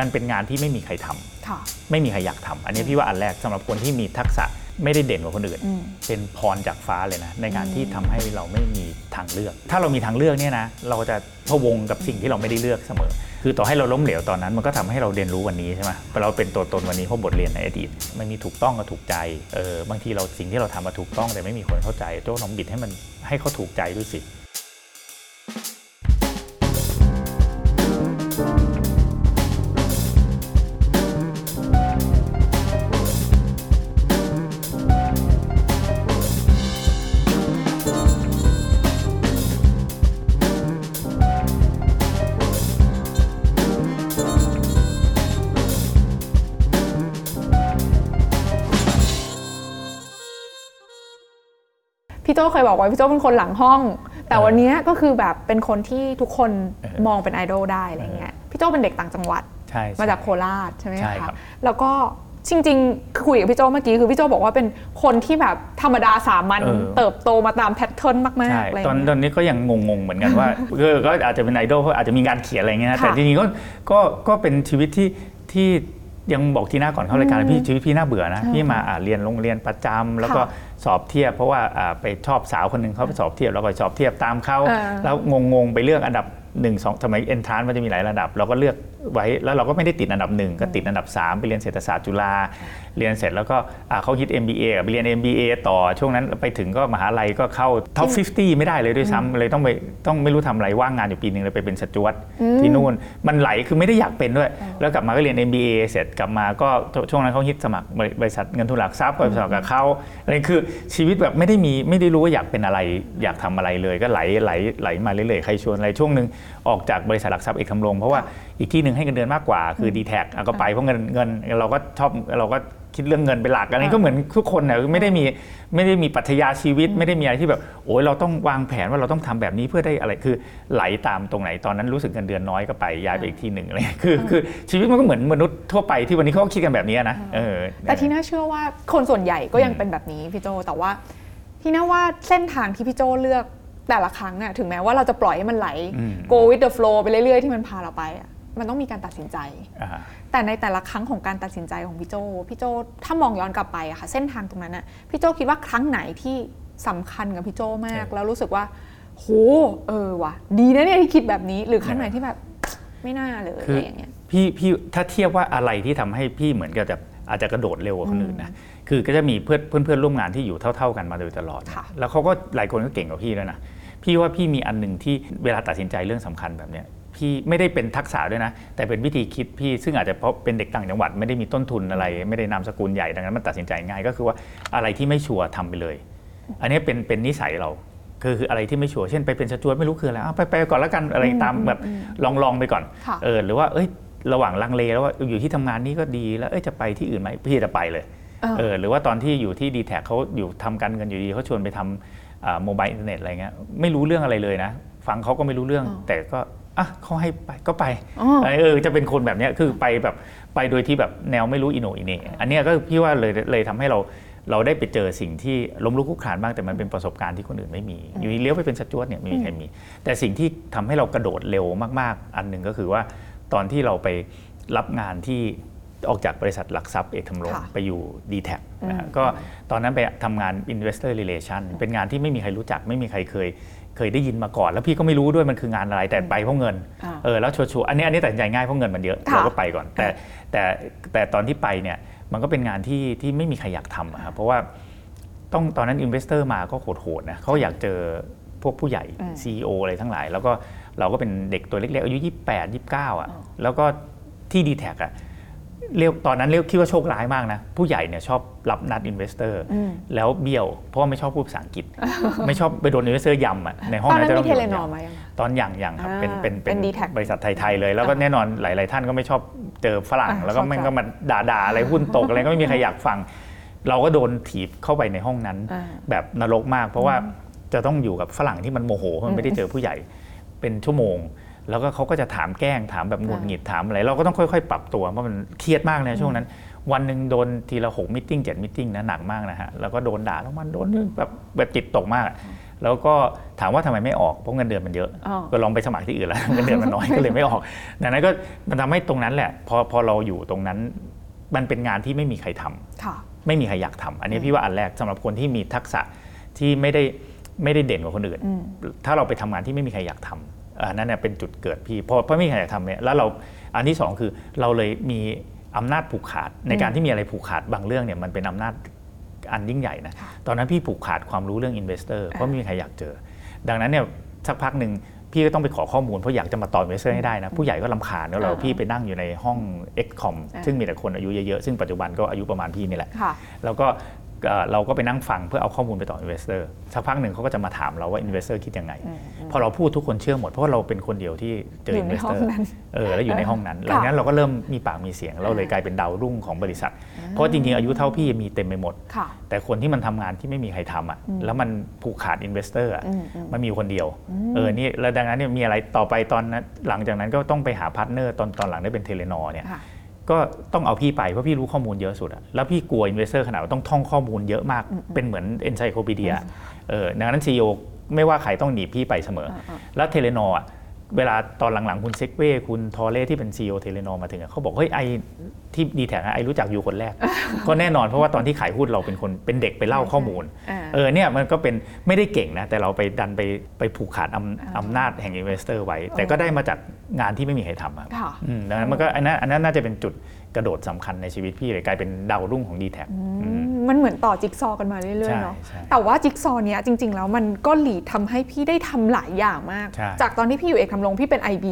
มันเป็นงานที่ไม่มีใครทำค่ะไม่มีใครอยากทำอันนี้พี่ว่าอันแรกสำหรับคนที่มีทักษะไม่ได้เด่นกว่าคนอื่นอืมเป็นพรจากฟ้าเลยนะ ในการอืมที่ทำให้เราไม่มีทางเลือก ถ้าเรามีทางเลือกเนี่ยนะเราจะพะวงกับสิ่งที่เราไม่ได้เลือกเสมอ คือต่อให้เราล้มเหลวตอนนั้น มันก็ทำให้เราเรียนรู้วันนี้ใช่ไหมเราเป็นตัวตนวันนี้เพราะบทเรียนในอดีตไม่มีถูกต้องกับถูกใจเออบางทีเราสิ่งที่เราทำมาถูกต้องแต่ไม่มีคนเข้าใจต้องลองบิดให้มันให้เขาถูกใจด้วยสิ โจเคยบอกว่าพี่โจเป็นคนหลังห้อง แต่เออวันนี้ก็คือแบบเป็นคนที่ทุกคนเออมองเป็นไอดอลได้อะไรเงี้ยพี่โจเป็นเด็กต่างจังหวัดใช่มาจากโคราชใช่ไหมใช่ครับค่ะแล้วก็จริงๆคุยกับพี่โจเมื่อกี้คือพี่โจบอกว่าเป็นคนที่แบบธรรมดาสามัญเออเติบโตมาตาม pattern มากใช่ๆอะไรตอนเงี้ยตตอนนี้ก็ยังงงๆเหมือนกันว่าเออก็อาจจะเป็นไอดอลเพราะอาจจะมีงานเขียนอะไรเงี้ยนะค่ะแต่ทีนี้ก็ก็ก็เป็นชีวิตที่ที่ ยังบอกทีหน้าก่อนเข้ารายการอืมพี่ชีวิตพี่น่าเบื่อนะอืมพี่มาอ่าเรียนโรงเรียนประจำแล้วก็ค่ะสอบเทียบ เพราะว่าอ่าไปชอบสาวคนหนึ่งเขาไปสอบเทียบเราก็สอบเทียบตามเขาเออแล้วงงๆไปเลือกอันดับ 1 2สมัยเอนทรานมันจะมีหลายระดับ เราก็เลือกไว้แล้วเราก็ไม่ได้ติดอันดับหนึ่งก็ติดอันดับ 3 ไปเรียนเศรษฐศาสตร์จุฬาเรียนเสร็จแล้วก็อ่าเขาคิด MBA อะไปเรียน MBA ต่อช่วงนั้นไปถึงก็มหาลัยก็เข้าท็อป 50 ไม่ได้เลยด้วยซ้ำเลยต้องไปต้องไม่รู้ทำอะไรว่างงานอยู่ปีหนึ่งเลยไปเป็นสจวตที่นู่น มันไหลคือไม่ได้อยากเป็นด้วย แล้วกลับมาก็เรียน MBA เสร็จกลับมาก็ช่วงนั้นเขาฮิตสมัครบริษัทเงินทุนหลักทรัพย์ก็ไปสมัครกับเขาอะไรคือชีวิตแบบไม่ได้มีไม่ได้รู้ว่าอยากเป็นอะไรอยากทำอะไรเลย ก็ไหลไหลไหลมาเรื่อยๆใครชวนอะไรช่วงหนึ่งออกจากบริษัทหลักทรัพย์เอกคำลง เพราะว่าอีกที่หนึ่งให้เงินเดือนมากกว่าคือ d t แทก็ไปเพราะเงินเงินเราก็ชอบเราก็คิดเรื่องเงินเป็นหลักอะไรก็เหมือนทุกคนน่ะไม่ได้มีไม่ได้มีปรัชญาชีวิต ไม่ได้มีอะไรที่แบบโอ้ยเราต้องวางแผนว่าเราต้องทำแบบนี้เพื่อได้อะไรคือไหลตามตรงไหนตอนนั้นรู้สึกเงินเดือนน้อยก็ไปย้ายไปอีกที่หนึ่งอะไรคือคือชีวิตมันก็เหมือนมนุษย์ทั่วไปที่วันนี้เขาก็คิดกันแบบนี้นะเออแต่ที่น่าเชื่อว่าคนส่วนใหญ่ก็ยังอืมเป็นแบบนี้พี่โจแต่ว่าที่น่าว่าเส้นทางที่พี่โจเลือก แต่ละครั้งอะถึงแม้ว่าเราจะปล่อยให้มันไหลอืม go with the flow ไปเรื่อยๆ ที่มันพาเราไปอะมันต้องมีการตัดสินใจอ่าแต่ในแต่ละครั้งของการตัดสินใจของพี่โจ พี่โจถ้ามองย้อนกลับไปอะค่ะ เส้นทางตรงนั้นอะพี่โจคิดว่าครั้งไหนที่สำคัญกับพี่โจมากเออแล้วรู้สึกว่า โห เออว่ะ ดีนะเนี่ยที่คิดแบบนี้ หรือครั้งไหนที่แบบไม่น่าเลยอะไรอย่างเงี้ย พี่พี่ถ้าเทียบว่าอะไรที่ทำให้พี่เหมือนกับจะอาจจะกระโดดเร็วกว่าคนอื่นนะ คือก็จะมีเพื่อนเพื่อนเพื่อนร่วมงานที่อยู่เท่า ๆกันมาโดยตลอดค่ะแล้วเขาก็หลายคนก็เก่งกว่าพี่แล้วยนะ พี่ว่าพี่มีอันหนึ่งที่เวลาตัดสินใจเรื่องสำคัญแบบเนี้ยพี่ไม่ได้เป็นทักษะด้วยนะ แต่เป็นวิธีคิดพี่ซึ่งอาจจะเพราะเป็นเด็กต่างจังหวัดไม่ได้มีต้นทุนอะไร ไม่ได้นามสกุลใหญ่ดังนั้นมันตัดสินใจง่ายก็คือว่าอะไรที่ไม่ชัวร์ทำไปเลย อันนี้เป็นเป็นนิสัยเราคือคืออะไรที่ไม่ชัวร์เช่นไปเป็นสจ๊วตไม่รู้คืออะไรอ้าวไปไปก่อนแล้วกันอะไรตามแบบลองลองไปก่อนค่ะเออหรือว่าเอ้ยระหว่างลังเลแล้วว่าอยู่ที่ทำงานนี่ก็ดีแล้วเอ้ยจะไปที่อื่นไหมพี่จะไปเลยเออเออหรือว่าตอนที่อยู่ที่ดีแทคเขาอยู่ทำการเงินอยู่ดีเขาชวนไปทำ mobile internet อะไรเงี้ยไม่รู้เรื่องอะไรเลยนะ ฟังเขาก็ไม่รู้เรื่อง แต่ก็อะเขาให้ไปก็ไปอ๋อเออจะเป็นคนแบบเนี้ยคือไปแบบไปโดยที่แบบแนวไม่รู้อิโหนอิเหน่อันเนี้ยก็พี่ว่าเลยเลยทำให้เราเราได้ไปเจอสิ่งที่ล้มลุกคลุกคลานบ้างแต่มันเป็นประสบการณ์ที่คนอื่นไม่มี อยู่ดีเลี้ยวไปเป็นสจวตเนี่ยไม่มีใครมี แต่สิ่งที่ทำให้เรากระโดดเร็วมาก ๆ อันหนึ่งก็คือว่าตอนที่เราไปรับงานที่ ออกจากบริษัทหลักทรัพย์เอกธรรมรงค่ะไปอยู่ d t แทนะฮะอืมก็ตอนนั้นไปทำงาน investor relation เป็นงานที่ไม่มีใครรู้จักไม่มีใครเคยเคยได้ยินมาก่อน แล้วพี่ก็ไม่รู้ด้วยมันคืองานอะไรแต่ไปเพราะเงินอ่าเออแล้วชัวร์ๆอันนี้อันนี้ตัดสินใจง่ายเพราะเงินมันเยอะค่ะ เราก็ไปก่อน แต่แต่แต่ตอนที่ไปเนี่ยมันก็เป็นงานที่ที่ไม่มีใครอยากทำอะครับเพราะว่าต้องตอนนั้น investor มาก็โหดๆนะเขาอยากเจอพวกผู้ใหญ่ อืม CEO อะไรทั้งหลาย แล้วก็เราก็เป็นเด็กตัวเล็กๆ อายุ 28 29 อะ แล้วก็ที่ d t แทอะ เรียกตอนนั้นเรียกคิดว่าโชคร้ายมากนะ ผู้ใหญ่เนี่ยชอบรับนัด investor อืมแล้วเบี้ยว เพราะว่าไม่ชอบพูดภาษาอังกฤษ ไม่ชอบไปโดน investor ยำอะในห้องตอนนั้นจะมีต้ง Telenor ยังมายังตอนนั้นยังยังครับอ่าเป็นเป็นเป็น dtac บริษัทไทย ๆ เลย แล้วก็อ่าแน่นอนหลาย ๆ ท่านก็ไม่ชอบเจอฝรั่งอ่าแล้วก็เข้าใจแม่งก็มาด่าๆอะไรหุ้นตกอะไรก็ไม่มีใครอยากฟัง เราก็โดนถีบเข้าไปในห้องนั้นอ่าแบบนรกมาก เพราะว่าจะต้องอยู่กับฝรั่งที่มันโมโหเพราะมันไม่ได้เจอผู้ใหญ่เป็นชั่วโมง แล้วก็เขาก็จะถามแกล้งถามแบบหงุดหงิดถามอะไร เราก็ต้องค่อยๆ ปรับตัวเพราะมันเครียดมากเลยช่วงนั้น วันหนึ่งโดนทีละหก meeting เจ็ด meeting นะหนักมากนะฮะแล้วก็โดนด่าแล้วมันโดนแบบแบบจิตตกมากอะแล้วก็ถามว่าทำไมไม่ออกเพราะเงินเดือนมันเยอะอ๋อก็ลองไปสมัครที่อื่นแล้วเงินเดือนมันน้อยก็เลยไม่ออกดังนั้นก็มันทำให้ตรงนั้นแหละพอพอเราอยู่ตรงนั้น มันเป็นงานที่ไม่มีใครทำค่ะไม่มีใครอยากทำอันนี้พี่ว่าอันแรกสำหรับคนที่มีทักษะที่ไม่ได้ไม่ได้เด่นกว่าคนอื่นอืมถ้าเราไปทำงานที่ไม่มีใครอยากทำ อันนั้นเนี่ยเป็นจุดเกิดพี่เพราะเพราะไม่มีใครอยากทำเนี่ยแล้วเราอันที่สองคือเราเลยมีอำนาจผูกขาดในการที่มีอะไรผูกขาดบางเรื่องเนี่ยมันเป็นอำนาจอันยิ่งใหญ่นะตอนนั้นพี่ผูกขาดความรู้เรื่อง investor เพราะไม่มีใครอยากเจอ ดังนั้นเนี่ยสักพักหนึ่งพี่ก็ต้องไปขอข้อมูลเพราะอยากจะมาต่อ investor ให้ได้นะ ผู้ใหญ่ก็รำคาญแล้วเราอ่าพี่ไปนั่งอยู่ในห้อง ExCom อ่าซึ่งมีแต่คนอายุเยอะๆ ซึ่งปัจจุบันก็อายุประมาณพี่นี่แหละค่ะแล้วก็ เอ่อเราก็ไปนั่งฟังเพื่อเอาข้อมูลไปต่อ investor สักพักหนึ่งเขาก็จะมาถามเราว่า investor คิดยังไง พอเราพูดทุกคนเชื่อหมด เพราะว่าเราเป็นคนเดียวที่เจออยู่ในห้อง investor นั้นเออแล้วอยู่ในห้องนั้นค่ะหลังจากนั้นเราก็เริ่มมีปากมีเสียง เราเลยกลายเป็นดาวรุ่งของบริษัท เพราะจริงๆ อายุเท่าพี่มีเต็มไปหมดค่ะแต่คนที่มันทำงานที่ไม่มีใครทำอะแล้วมันผูกขาด investor อะอืมอืมมันมีอยู่คนเดียวเออนี่แล้วดังนั้นเนี่ยมีอะไรต่อไปตอนนั้นหลังจากนั้นก็ต้องไปหา partner ตอนตอนหลังได้เป็น Telenor เนี่ยค่ะ ก็ต้องเอาพี่ไปเพราะพี่รู้ข้อมูลเยอะสุดอะแล้วพี่กลัว investor ขนาดว่าต้องท่องข้อมูลเยอะมากเป็นเหมือน encyclopedia เออดังนั้น CEO ไม่ว่าใครต้องหนีบพี่ไปเสมออ่าแล้ว Telenor อะ เวลาตอนหลังๆ คุณ Sigve คุณ Tore ที่เป็น CEO Telenor มาถึงอะเขาบอกเฮ้ย I ที่ dtac I รู้จัก you คนแรก ก็แน่นอนเพราะว่าตอนที่ขายหุ้นเราเป็นคนเป็นเด็กไปเล่าข้อมูลอ่าเออเนี่ยมันก็เป็นไม่ได้เก่งนะ แต่เราไปดันไปไปผูกขาดอำอำนาจแห่ง investor ไว้ แต่ก็ได้มาจากงานที่ไม่มีใครทำอะค่ะอืมดังนั้นมันก็อันนั้นอันนั้นน่าจะเป็นจุด กระโดดสำคัญในชีวิตพี่เลยกลายเป็นดาวรุ่งของ dtacมันเหมือนต่อจิ๊กซอว์กันมาเรื่อยใช่ๆเนาะใช่แต่ว่าจิ๊กซอว์เนี้ยจริง ๆ แล้วมันก็ lead ทำให้พี่ได้ทำหลายอย่างมากใช่จากตอนที่พี่อยู่เอกธำรงพี่เป็น IB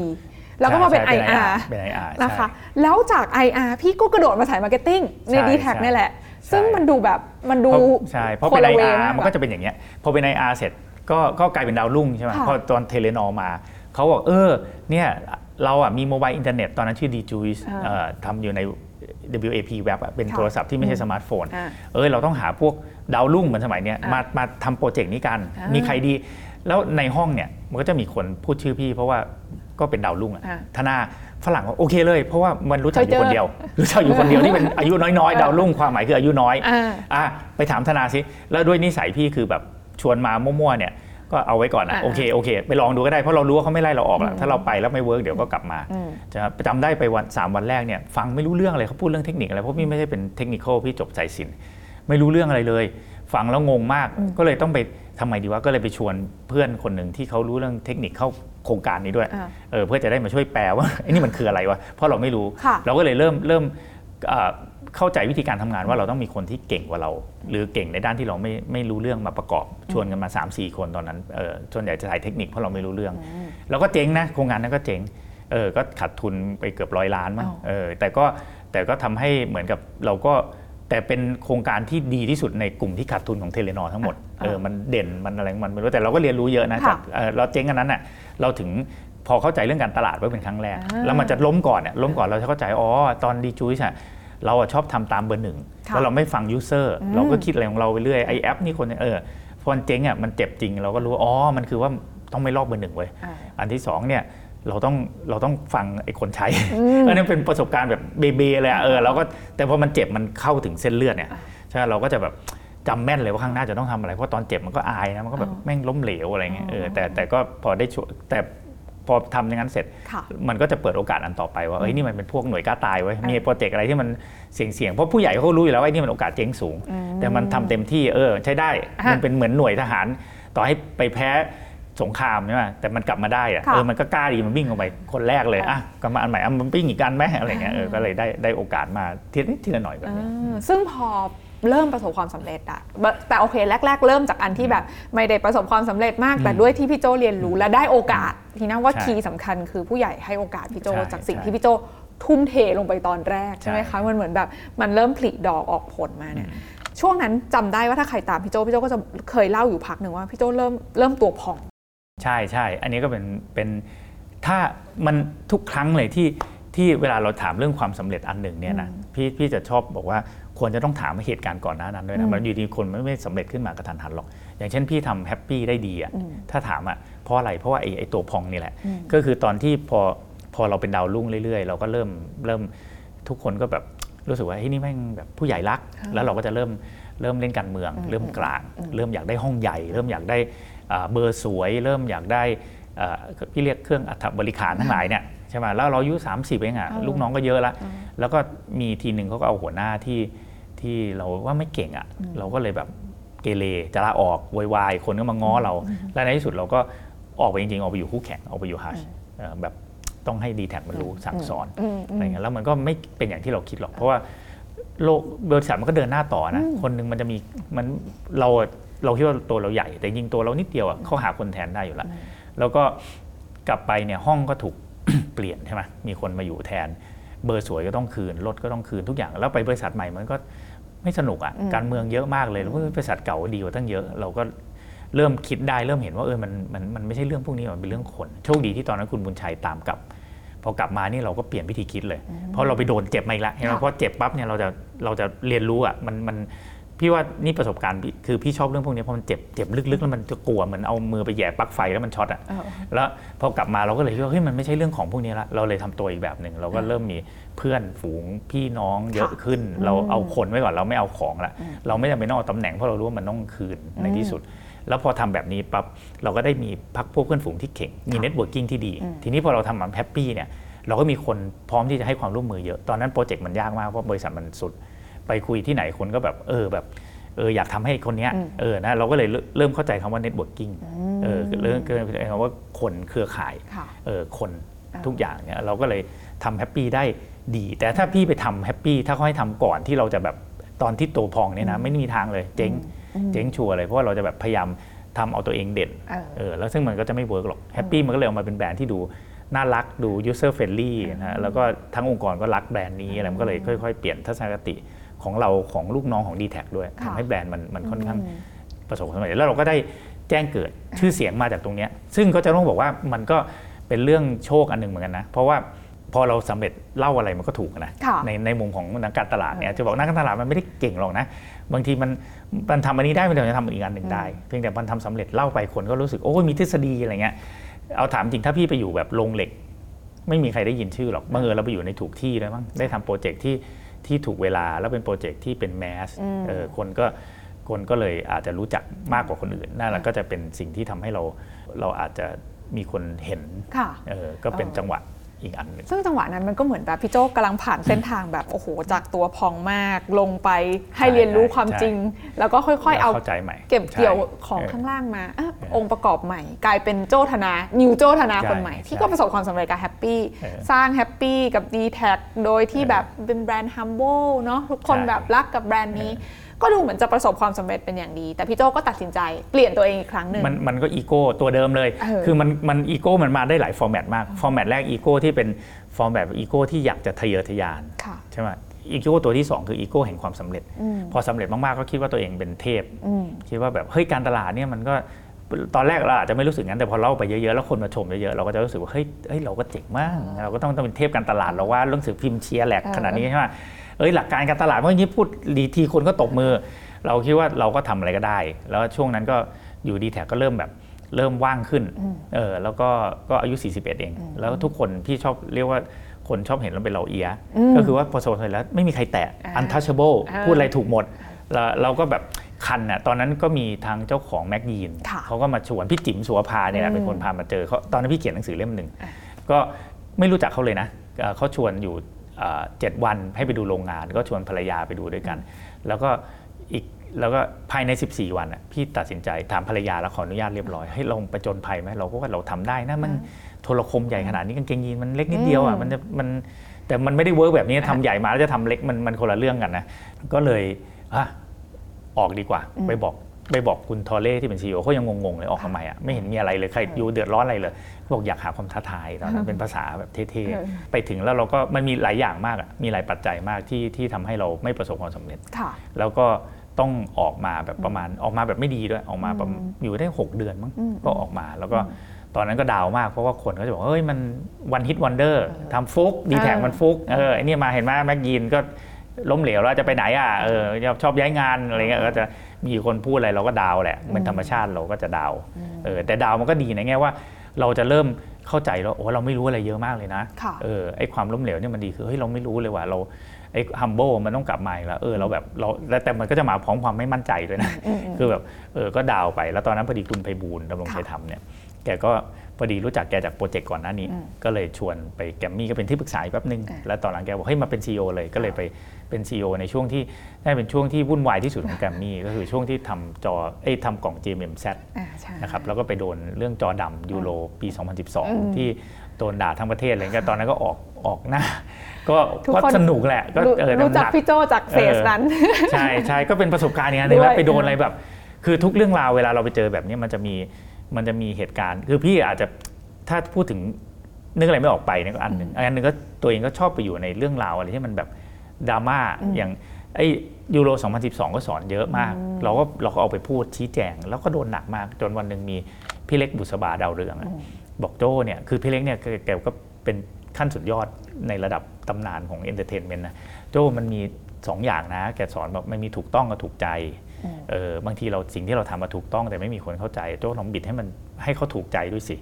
แล้วก็มาเป็นใช่ IR เป็น IR นะคะใช่แล้วจาก IR พี่ก็กระโดดมาสาย marketingในใช่ d t แทใช่นี่แหละใช่ซึ่งมันดูแบบมันดูเพราะใช่เพราะเป็นคละว IR ากมันก็จะเป็นอย่างเงี้ยพอเป็น IR เสร็จก็ก็กลายเป็นดาวรุ่งใช่ไหมค่ะพอตอน Telenor มาเขาบอกเออเนี่ย เราอะมี mobile internet ตอนนั้นชื่อ d j u i c e อ่าทำอยู่ใน WAP Web อะเป็นค่ะโทรศัพท์ที่ไม่ใช่สมาร์ทโฟนอ่าเออเราต้องหาพวกดาวรุ่งเหมือนสมัยเนี้ยอะมามาทำโปรเจกต์นี้กันอ่ามีมีใครดี แล้วในห้องเนี่ยมันก็จะมีคนพูดชื่อพี่ เพราะว่าก็เป็นดาวรุ่งอะอ่าธนาฝรั่งว่าโอเคเลย เพราะว่ามันรู้จักเคยเจออยู่อคนเดียว รู้จักอยู่คนเดียวที่เป็นอายุน้อยๆ ดาวรุ่งความหมายคืออายุน้อยอ่าอะไปถามธนาสิแล้วด้วยนิสัยพี่คือแบบชวนมามั่วๆเนี่ย ก็เอาไว้ก่อนนะอ่าโอเคโอเคไปลองดูก็ได้เพราะเรารู้ว่าเขาไม่ไล่เราออกหรอกถ้าเราไปแล้วไม่ work เดี๋ยวก็กลับมาอืมจะจำได้ไปวันสามวันแรกเนี่ยฟังไม่รู้เรื่องอะไรเขาพูดเรื่องเทคนิคอะไรเพราะพี่ไม่ใช่เป็นเทคนิคพี่จบสายศิลป์ไม่รู้เรื่องอะไรเลย ฟังแล้วงงมากก็เลยต้องไปทำไมดีวะก็เลยไปชวนเพื่อนคนหนึ่งที่เขารู้เรื่องเทคนิคเข้าโครงการนี้ด้วยอ่าเออเพื่อจะได้มาช่วยแปลว่าไอ้นี่มันคืออะไรวะเพราะเราไม่รู้ค่ะเราก็เลยเริ่มเริ่ม เอ่อเข้าใจวิธีการทำงานว่าเราต้องมีคนที่เก่งกว่าเรา หรือเก่งในด้านที่เราไม่ไม่รู้เรื่องมาประกอบชวนกันมา 3 4 คนตอนนั้นเออส่วนใหญ่จะถ่ายเทคนิคเพราะเราไม่รู้เรื่องแล้วก็เจ๊งนะโครงงานนั้นก็เจ๊งเออก็ขาดทุนไปเกือบร้อยล้านมั้งอ้าวเออแต่ก็แต่ก็ทำให้เหมือนกับเราก็แต่เป็นโครงการที่ดีที่สุดในกลุ่มที่ขาดทุนของเทเลนอทั้งหมดเออมันเด่นมันอะไรของมันไม่รู้แต่เราก็เรียนรู้เยอะนะค่ะจากเออเราเจ๊งอันนั้นน่ะเราถึงพอเข้าใจเรื่องการตลาดว่าเป็นครั้งแรกอ่าแล้วมันจะล้มก่อนเนี่ยล้มก่อนเราจะเข้าใจอ๋อตอนดีจูสอะ เราอะชอบทำตามเบอร์หนึ่งค่ะแล้วเราไม่ฟังยูเซอร์อืมเราก็คิดอะไรของเราไปเรื่อยไอแอปนี่คนเนี่ยเออพอมันเจ๊งอะมันเจ็บจริงเราก็รู้ว่าอ๋อมันคือว่าต้องไม่ลอกเบอร์หนึ่งเว้ยอ่าอันที่สองเนี่ยเราต้องเราต้องฟังไอ้คนใช้อืมอันนี้เป็นประสบการณ์แบบเบเบเลยอะเออเราก็แต่พอมันเจ็บมันเข้าถึงเส้นเลือดเนี่ยใช่ไหมเราก็จะแบบจำแม่นเลยว่าข้างหน้าจะต้องทำอะไรเพราะตอนเจ็บมันก็อายนะมันก็แบบอ๋อแม่งล้มเหลวอะไรเงี้ยเอออ๋อแต่แต่ก็พอได้ช่วยแต่ พอทำอย่างนั้นเสร็จค่ะมันก็จะเปิดโอกาสอันต่อไปว่าเอ้ยนี่มันเป็นพวกหน่วยกล้าตายไว้ยอ่ามีมีโปรเจกต์อะไรที่มันเสี่ยงๆเพราะผู้ใหญ่เขารู้อยู่แล้วว่าไอ้นี่มันโอกาสเจ๊งสูง แต่มันทำเต็มที่เออใช้ได้อะมันเป็นเหมือนหน่วยทหาร ต่อให้ไปแพ้สงครามใช่ไหมแต่มันกลับมาได้อะค่ะเออมันก็กล้าดีมันวิ่งออกไปคนแรกเลยอะอะก็มาอันใหม่อะมันวิ่งอีกกันไหมอะไรเงี้ยเออก็เลยได้ได้โอกาสมาทีละนิดทีละหน่อยแบบนี้อ่าซึ่งพอ เริ่มประสบความสำเร็จอะบแต่โอเคแรก ๆ เริ่มจากอันที่แบบไม่ได้ประสบความสำเร็จมาก แต่ด้วยที่พี่โจเรียนรู้และได้โอกาส ทีนั้นว่าใช่คีย์สำคัญคือผู้ใหญ่ให้โอกาสพี่โจใช่จากสิ่งใช่ที่พี่โจทุ่มเทลงไปตอนแรกใช่ไหมใช่คะมันเหมือนแบบมันเริ่มผลิดอกออกผลมาเนี่ยช่วงนั้นจำได้ว่าถ้าใครตามพี่โจพี่โจก็จะเคยเล่าอยู่พักหนึ่งว่าพี่โจเริ่มเริ่มตัวพอง ใช่ใช่อันนี้ก็เป็นเป็นถ้ามันทุกครั้งเลยที่ที่เวลาเราถามเรื่องความสำเร็จอันหนึ่งเนี่ยนะพี่พี่จะชอบบอกว่า ควรจะต้องถามเหตุการณ์ก่อนหน้านั้นด้วยอืนะมมันอยู่ดีคนไม่ไม่สำเร็จขึ้นมากระทันหันหรอก อย่างเช่นพี่ทำแฮปปี้ได้ดีอะอืมถ้าถามอะเพราะอะไรเพราะว่าไอ้ไอ้ตัวพองนี่แหละอืมก็คือตอนที่พอพอเราเป็นดาวรุ่งเรื่อยๆ เราก็เริ่มเริ่มทุกคนก็แบบรู้สึกว่าเฮ้ยนี่แม่งแบบผู้ใหญ่รักค่ะแล้วเราก็จะเริ่มเริ่มเล่นการเมืองอืมเริ่มกลางอืมเริ่มอยากได้ห้องใหญ่ เริ่มอยากได้อ่าเบอร์สวย เริ่มอยากได้อ่าพี่เรียกเครื่องอัฐบริขารทั้งหลายเนี่ยใช่ไหมแล้วเราอายุ30เองอะเออลูกน้องก็เยอะละแล้วก็มีทีหนึ่งเขาก็เอาหัวหน้าที่ ที่เราว่าไม่เก่งอะ เราก็เลยแบบเกเรจะลาออกโวยวายคนก็มาง้อเรา และในที่สุดเราก็ออกไปจริงๆ ออกไปอยู่คู่แข่งออกไปอยู่ฮัชแบบต้องให้ดีแท็มันรู้สั่งสอนอืมอืมอะไรเงี้ยแล้วมันก็ไม่เป็นอย่างที่เราคิดหรอก เพราะว่าโลกบริษัทมันก็เดินหน้าต่อนะ คนหนึ่งมันจะมีมันเราเราคิดว่าตัวเราใหญ่ แต่จริงตัวเรานิดเดียวอะเขาหาคนแทนได้อยู่แล้วแล้วก็กลับไปเนี่ยห้องก็ถูกเปลี่ยนใช่ไหมมีคนมาอยู่แทน เบอร์สวยก็ต้องคืนรถก็ต้องคืนทุกอย่าง แล้วไปบริษัทใหม่มันก็ ไม่สนุกอะการเมืองเยอะมากเลยแล้วบริษัทเก่าดีกว่าตั้งเยอะ เราก็เริ่มคิดได้เริ่มเห็นว่าเออมันมันมันไม่ใช่เรื่องพวกนี้มันเป็นเรื่องคน โชคดีที่ตอนนั้นคุณบุญชัยตามกลับ พอกลับมานี่เราก็เปลี่ยนวิธีคิดเลย เพราะเราไปโดนเจ็บมาอีกแล้วเห็นไหมค่ะเพราะเจ็บปั๊บเนี่ยเราจะเราจะเรียนรู้อะมันมัน พี่ว่านี่ประสบการณ์พี่คือพี่ชอบเรื่องพวกนี้เพราะมันเจ็บเจ็บลึกๆแล้วมันจะกลัวเหมือนเอามือไปแหย่ปลั๊กไฟแล้วมันช็อตอะเออแล้วพอกลับมาเราก็เลยคิดว่าเฮ้ยมันไม่ใช่เรื่องของพวกนี้ละเราเลยทำตัวอีกแบบหนึ่งเราก็เริ่มมีเพื่อนฝูงพี่น้องเยอะขึ้น เราเอาคนไว้ก่อนเราไม่เอาของละเราไม่จำเป็นต้องเอาตำแหน่งเพราะเรารู้ว่ามันต้องคืนในที่สุด แล้วพอทำแบบนี้ปั๊บเราก็ได้มีพรรคพวกเพื่อนฝูงที่เก่งมี networking ที่ดี ทีนี้พอเราทำมัน Happy เนี่ยเราก็มีคนพร้อมที่จะให้ความร่วมมือเยอะตอนนั้นโปรเจกต์มันยากมากเพราะบริษัทมันสุด ไปคุยที่ไหนคนก็แบบเออแบบเอออยากทำให้คนเนี้ยเออนะเราก็เลยเริ่มเข้าใจคำว่า networking เออเริ่มเกิดคำว่าคนเครือข่ายค่ะเออคนทุกอย่างเนี่ยเราก็เลยทำ Happy ได้ดี แต่ถ้าพี่ไปทำ Happy ถ้าเขาให้ทำก่อนที่เราจะแบบตอนที่โตพองเนี่ยนะไม่มีทางเลยเจ๊งเจ๊งชัวร์เลยเพราะว่าเราจะแบบพยายามทำเอาตัวเองเด่นเออเออแล้วซึ่งมันก็จะไม่ work หรอก Happy มันก็เลยออกมาเป็นแบรนด์ที่ดูน่ารักดู user friendly นะฮะแล้วก็ทั้งองค์กรก็รักแบรนด์นี้อะไรมันก็เลยค่อยๆ เปลี่ยนทัศนคติ ของเราของลูกน้องของ d t แทด้วยค่ะทำให้แบรนด์มันมันค่อนข้างประสบความสำเร็จแล้วเราก็ได้แจ้งเกิดชื่อเสียงมาจากตรงเนี้ยซึ่งก็จะต้องบอกว่ามันก็เป็นเรื่องโชคอันหนึ่งเหมือนกันนะ เพราะว่าพอเราสำเร็จเล่าอะไรมันก็ถูกนะค่ะในในมุมของนักการตลาดเนี่ยจะบอกนักการตลาดมันไม่ได้เก่งหรอกนะ บางทีมันมันทำอันนี้ได้มันเดี๋ยวจะทำอีกอันหนึ่งได้เพียงแต่มันทำสำเร็จเล่าไปคนก็รู้สึกโอ้ยมีทฤษฎีอะไรเงี้ยเอาถามจริงถ้าพี่ไปอยู่แบบโรงเหล็ก ไม่มีใครได้ยินชื่อหรอกบังเอิญเราไปอยู่ในถูกที่ด้วยมั้งได้ทำโปรเจกต์ที่ ที่ถูกเวลาแล้วเป็นโปรเจกต์ที่เป็นแมสเออคนก็คนก็เลยอาจจะรู้จักมากกว่าคนอื่นนั่นแหละก็จะเป็นสิ่งที่ทำให้เราเราอาจจะมีคนเห็นค่ะเออก็เป็นเออจังหวะ อีกอันหนึ่งซึ่งจังหวะนั้นมันก็เหมือนแบบพี่โจกำลังผ่านเส้นทางแบบโอ้โหจากตัวพองมากลงไปให้ใช่เรียนรู้ใช่ความใช่จริง แล้วก็ค่อยๆ เอาเข้าใจใหม่เก็บเกี่ยวใช่ของเออข้างล่างมาอะเออองค์ประกอบใหม่ กลายเป็นโจธนา new โจธนาใช่คนใหม่ ที่ใช่ก็ประสบความสำเร็จกับแฮปปี้เออสร้างแฮปปี้กับ d t แทโดยที่เออแบบเป็นแบรนด์ humble เนาะทุกคนใช่แบบรักกับแบรนด์นี้ ก็ดูเหมือนจะประสบความสำเร็จเป็นอย่างดี แต่พี่โจก็ตัดสินใจเปลี่ยนตัวเองอีกครั้งหนึ่ง มันมันก็อีโก้ตัวเดิมเลย เออ คือมันมันอีโก้มันมาได้หลาย format มาก format แรกอีโก้ที่เป็นformat อีโก้ที่อยากจะทะเยอทะยาน ค่ะ ใช่ไหมอีโก้ตัวที่2คืออีโก้แห่งความสำเร็จ อืมพอสำเร็จมากๆก็คิดว่าตัวเองเป็นเทพ อืม คิดว่าแบบเฮ้ยการตลาดเนี่ยมันก็ตอนแรกเราอาจจะไม่รู้สึกงั้นแต่พอเล่าไปเยอะๆแล้วคนมาชมเยอะๆเราก็จะรู้สึกว่าเฮ้ยเฮ้ยเราก็เจ๋งมากเราก็ต้องต้องเป็นเทพการตลาดเราว่าเรื่องสือพิมพ์เชียร์แหลกเออ ขนาดนี้ใช่ไหม เอ้ยหลักการการตลาดเมื่อกี้พูดดีทีคนก็ตบมือ เราคิดว่าเราก็ทำอะไรก็ได้ แล้วช่วงนั้นก็อยู่ dtac ก็เริ่มแบบเริ่มว่างขึ้นเออแล้วก็ก็อายุ 41 เอง แล้วทุกคนพี่ชอบเรียกว่าคนชอบเห็นเราเป็นเราเอีย ก็คือว่าพอโซนเสร็จแล้วไม่มีใครแตะอ่า untouchable อ่าพูดอะไรถูกหมดแล้วเราก็แบบคันน่ะตอนนั้นก็มีทางเจ้าของแม็กยีนค่ะเขาก็มาชวนพี่จิ๋มสุวภาเนี่ยแหละอืมเป็นคนพามาเจอเขาตอนนั้นพี่เขียนหนังสือเล่มหนึ่งอะก็ไม่รู้จักเขาเลยนะเอ่อเขาชวนอยู่ เอ่อเจ็ดวันให้ไปดูโรงงาน ก็ชวนภรรยาไปดูด้วยกัน แล้วก็อีกแล้วก็ภายใน 14 วันน่ะพี่ตัดสินใจถามภรรยาแล้วขออนุญาตเรียบร้อยให้ลงไปผจญภัยไหมเราก็ว่าเราทำได้นะมันโทรคมใหญ่ขนาดนี้กางเกงยีนมันเล็กนิดเดียวอะมันจะมันแต่มันไม่ได้ work แบบนี้ทำใหญ่มาแล้วจะทำเล็กมันมันคนละเรื่องกันนะก็เลยอะออกดีกว่า ไปบอก ไปบอกคุณทอเล่ที่เป็น CEO เขายังงงๆเลยออกทำไมอะไม่เห็นมีอะไรเลยใครก็อยู่เดือดร้อนอะไรเลยเขาบอกอยากหาความท้าทายตอนนั้นเป็นภาษาแบบเท่เออๆไปถึงแล้วเราก็มันมีหลายอย่างมากอะมีหลายปัจจัยมากที่ที่ทำให้เราไม่ประสบความสำเร็จค่ะแล้วก็ต้องออกมาแบบประมาณออกมาแบบไม่ดีด้วยออกมาประมาณอยู่ได้ 6 เดือนมั้งอืมก็ออกมาแล้วก็ตอนนั้นก็ down มากเพราะว่าคนก็จะบอกเฮ้ยมัน one hit wonder ทำ fluke dtac เออมันฟุกเออไอ้เนี่ยมาเห็นไหม Mc Jeans ก็ล้มเหลวแล้วจะไปไหนอะเออชอบย้ายงานอะไรเงี้ยก็จะ มีคนพูดอะไรเราก็ down แหละเป็นธรรมชาติเราก็จะดาวเออแต่ดาวมันก็ดีในแง่ว่า เราจะเริ่มเข้าใจแล้วโอ้เราไม่รู้อะไรเยอะมากเลยนะค่ะเออไอ้ความล้มเหลวเนี่ยมันดีคือเฮ้ยเราไม่รู้เลยว่าเราไอ้ humble มันต้องกลับมาอีกแล้วเออเราแบบเราแล้วแต่มันก็จะมาพร้อมความไม่มั่นใจด้วยนะ คือแบบเออก็ดาวไปแล้วตอนนั้นพอดีคุณไพบูลย์ดำรงค่ะชัยธรรมเนี่ย แกก็พอดีรู้จักแกจากโปรเจกต์ก่อนหน้านี้อืมก็เลยชวนไปแกรมมี่ก็เป็นที่ปรึกษาอีกแป๊บนึงอ่าแล้วตอนหลังแกบอกเฮ้ยมาเป็น CEO เลยก็เลยไปเป็น CEO ในช่วงที่ได้เป็นช่วงที่วุ่นวายที่สุดของแกรมมี่ก็คือช่วงที่ทำจอเอ้ยทำกล่อง GMMZ อ่าใช่นะครับแล้วก็ไปโดนเรื่องจอดำยูโรปีม2012 ที่โดนด่าทั้งประเทศอะไรเงี้ยตอนนั้นก็ออกออกหน้า ก็ทุกก็คนสนุกแหละก็รู้เออรู้จักหนัพี่โจจากเฟสนั้นใช่ใช่ก็เป็นประสบการณ์อย่างนึงด้แล้ววยไปโดนเออออะไรแบบ คือทุกเรื่องราวเวลาเราไปเจอแบบนี้มันจะมี มันจะมีเหตุการณ์ คือพี่อาจจะถ้าพูดถึงนึกอะไรไม่ออกไปเนี่ยก็อันหนึ่งอันหนึ่งก็ตัวเองก็ชอบไปอยู่ในเรื่องราวอะไรที่มันแบบดราม่าอย่างไอ้ยูโร 2012 ก็สอนเยอะมาก เราก็เราก็เอาไปพูดชี้แจง แล้วก็โดนหนักมาก จนวันหนึ่งมีพี่เล็กบุษบาดาวเรืองอะบอกโจ้เนี่ยคือพี่เล็กเนี่ยแกแกก็เป็นขั้นสุดยอดในระดับตำนานของ entertainment นะโจ้มันมีสองอย่างนะ แกสอนแบบมันมีถูกต้องกับถูกใจ เออบางทีเราสิ่งที่เราทำมาถูกต้องแต่ไม่มีคนเข้าใจโจ้ลองบิดให้มันให้เขาถูกใจด้วยสิ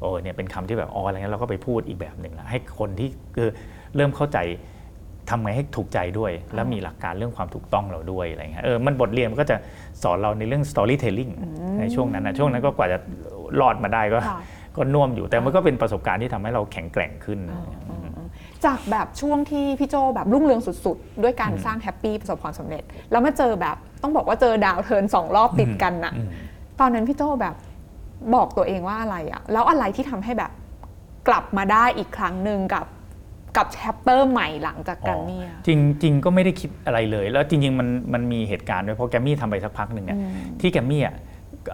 โอ้เนี่ยเป็นคำที่แบบอ๋ออะไรเงี้ยเราก็ไปพูดอีกแบบหนึ่งละให้คนที่คือเริ่มเข้าใจทำไงให้ถูกใจด้วย แล้วมีหลักการเรื่องความถูกต้องเราด้วยอะไรเงี้ยเออมันบทเรียนมันก็จะสอนเราในเรื่อง storytelling ในช่วงนั้นนะช่วงนั้นก็กว่าจะรอดมาได้ก็ค่ะก็น่วมอยู่แต่มันก็เป็นประสบการณ์ที่ทำให้เราแข็งแกร่งขึ้น จากแบบช่วงที่พี่โจ้แบบรุ่งเรืองสุดๆ ด้วยการสร้าง Happy ประสบความสำเร็จ แล้วมาเจอแบบต้องบอกว่าเจอ downturn สองรอบติดกันน่ะอืมตอนนั้นพี่โจ้แบบบอกตัวเองว่าอะไรอะแล้วอะไรที่ทำให้แบบกลับมาได้อีกครั้งหนึ่งกับกับ chapter ใหม่หลังจากแกรมมี่อะจริงจริงๆก็ไม่ได้คิดอะไรเลย แล้วจริงๆมันมันมีเหตุการณ์ด้วยเพราะแกรมมี่ทำไปสักพักหนึ่งเนี่ยที่แกรมมี่อะ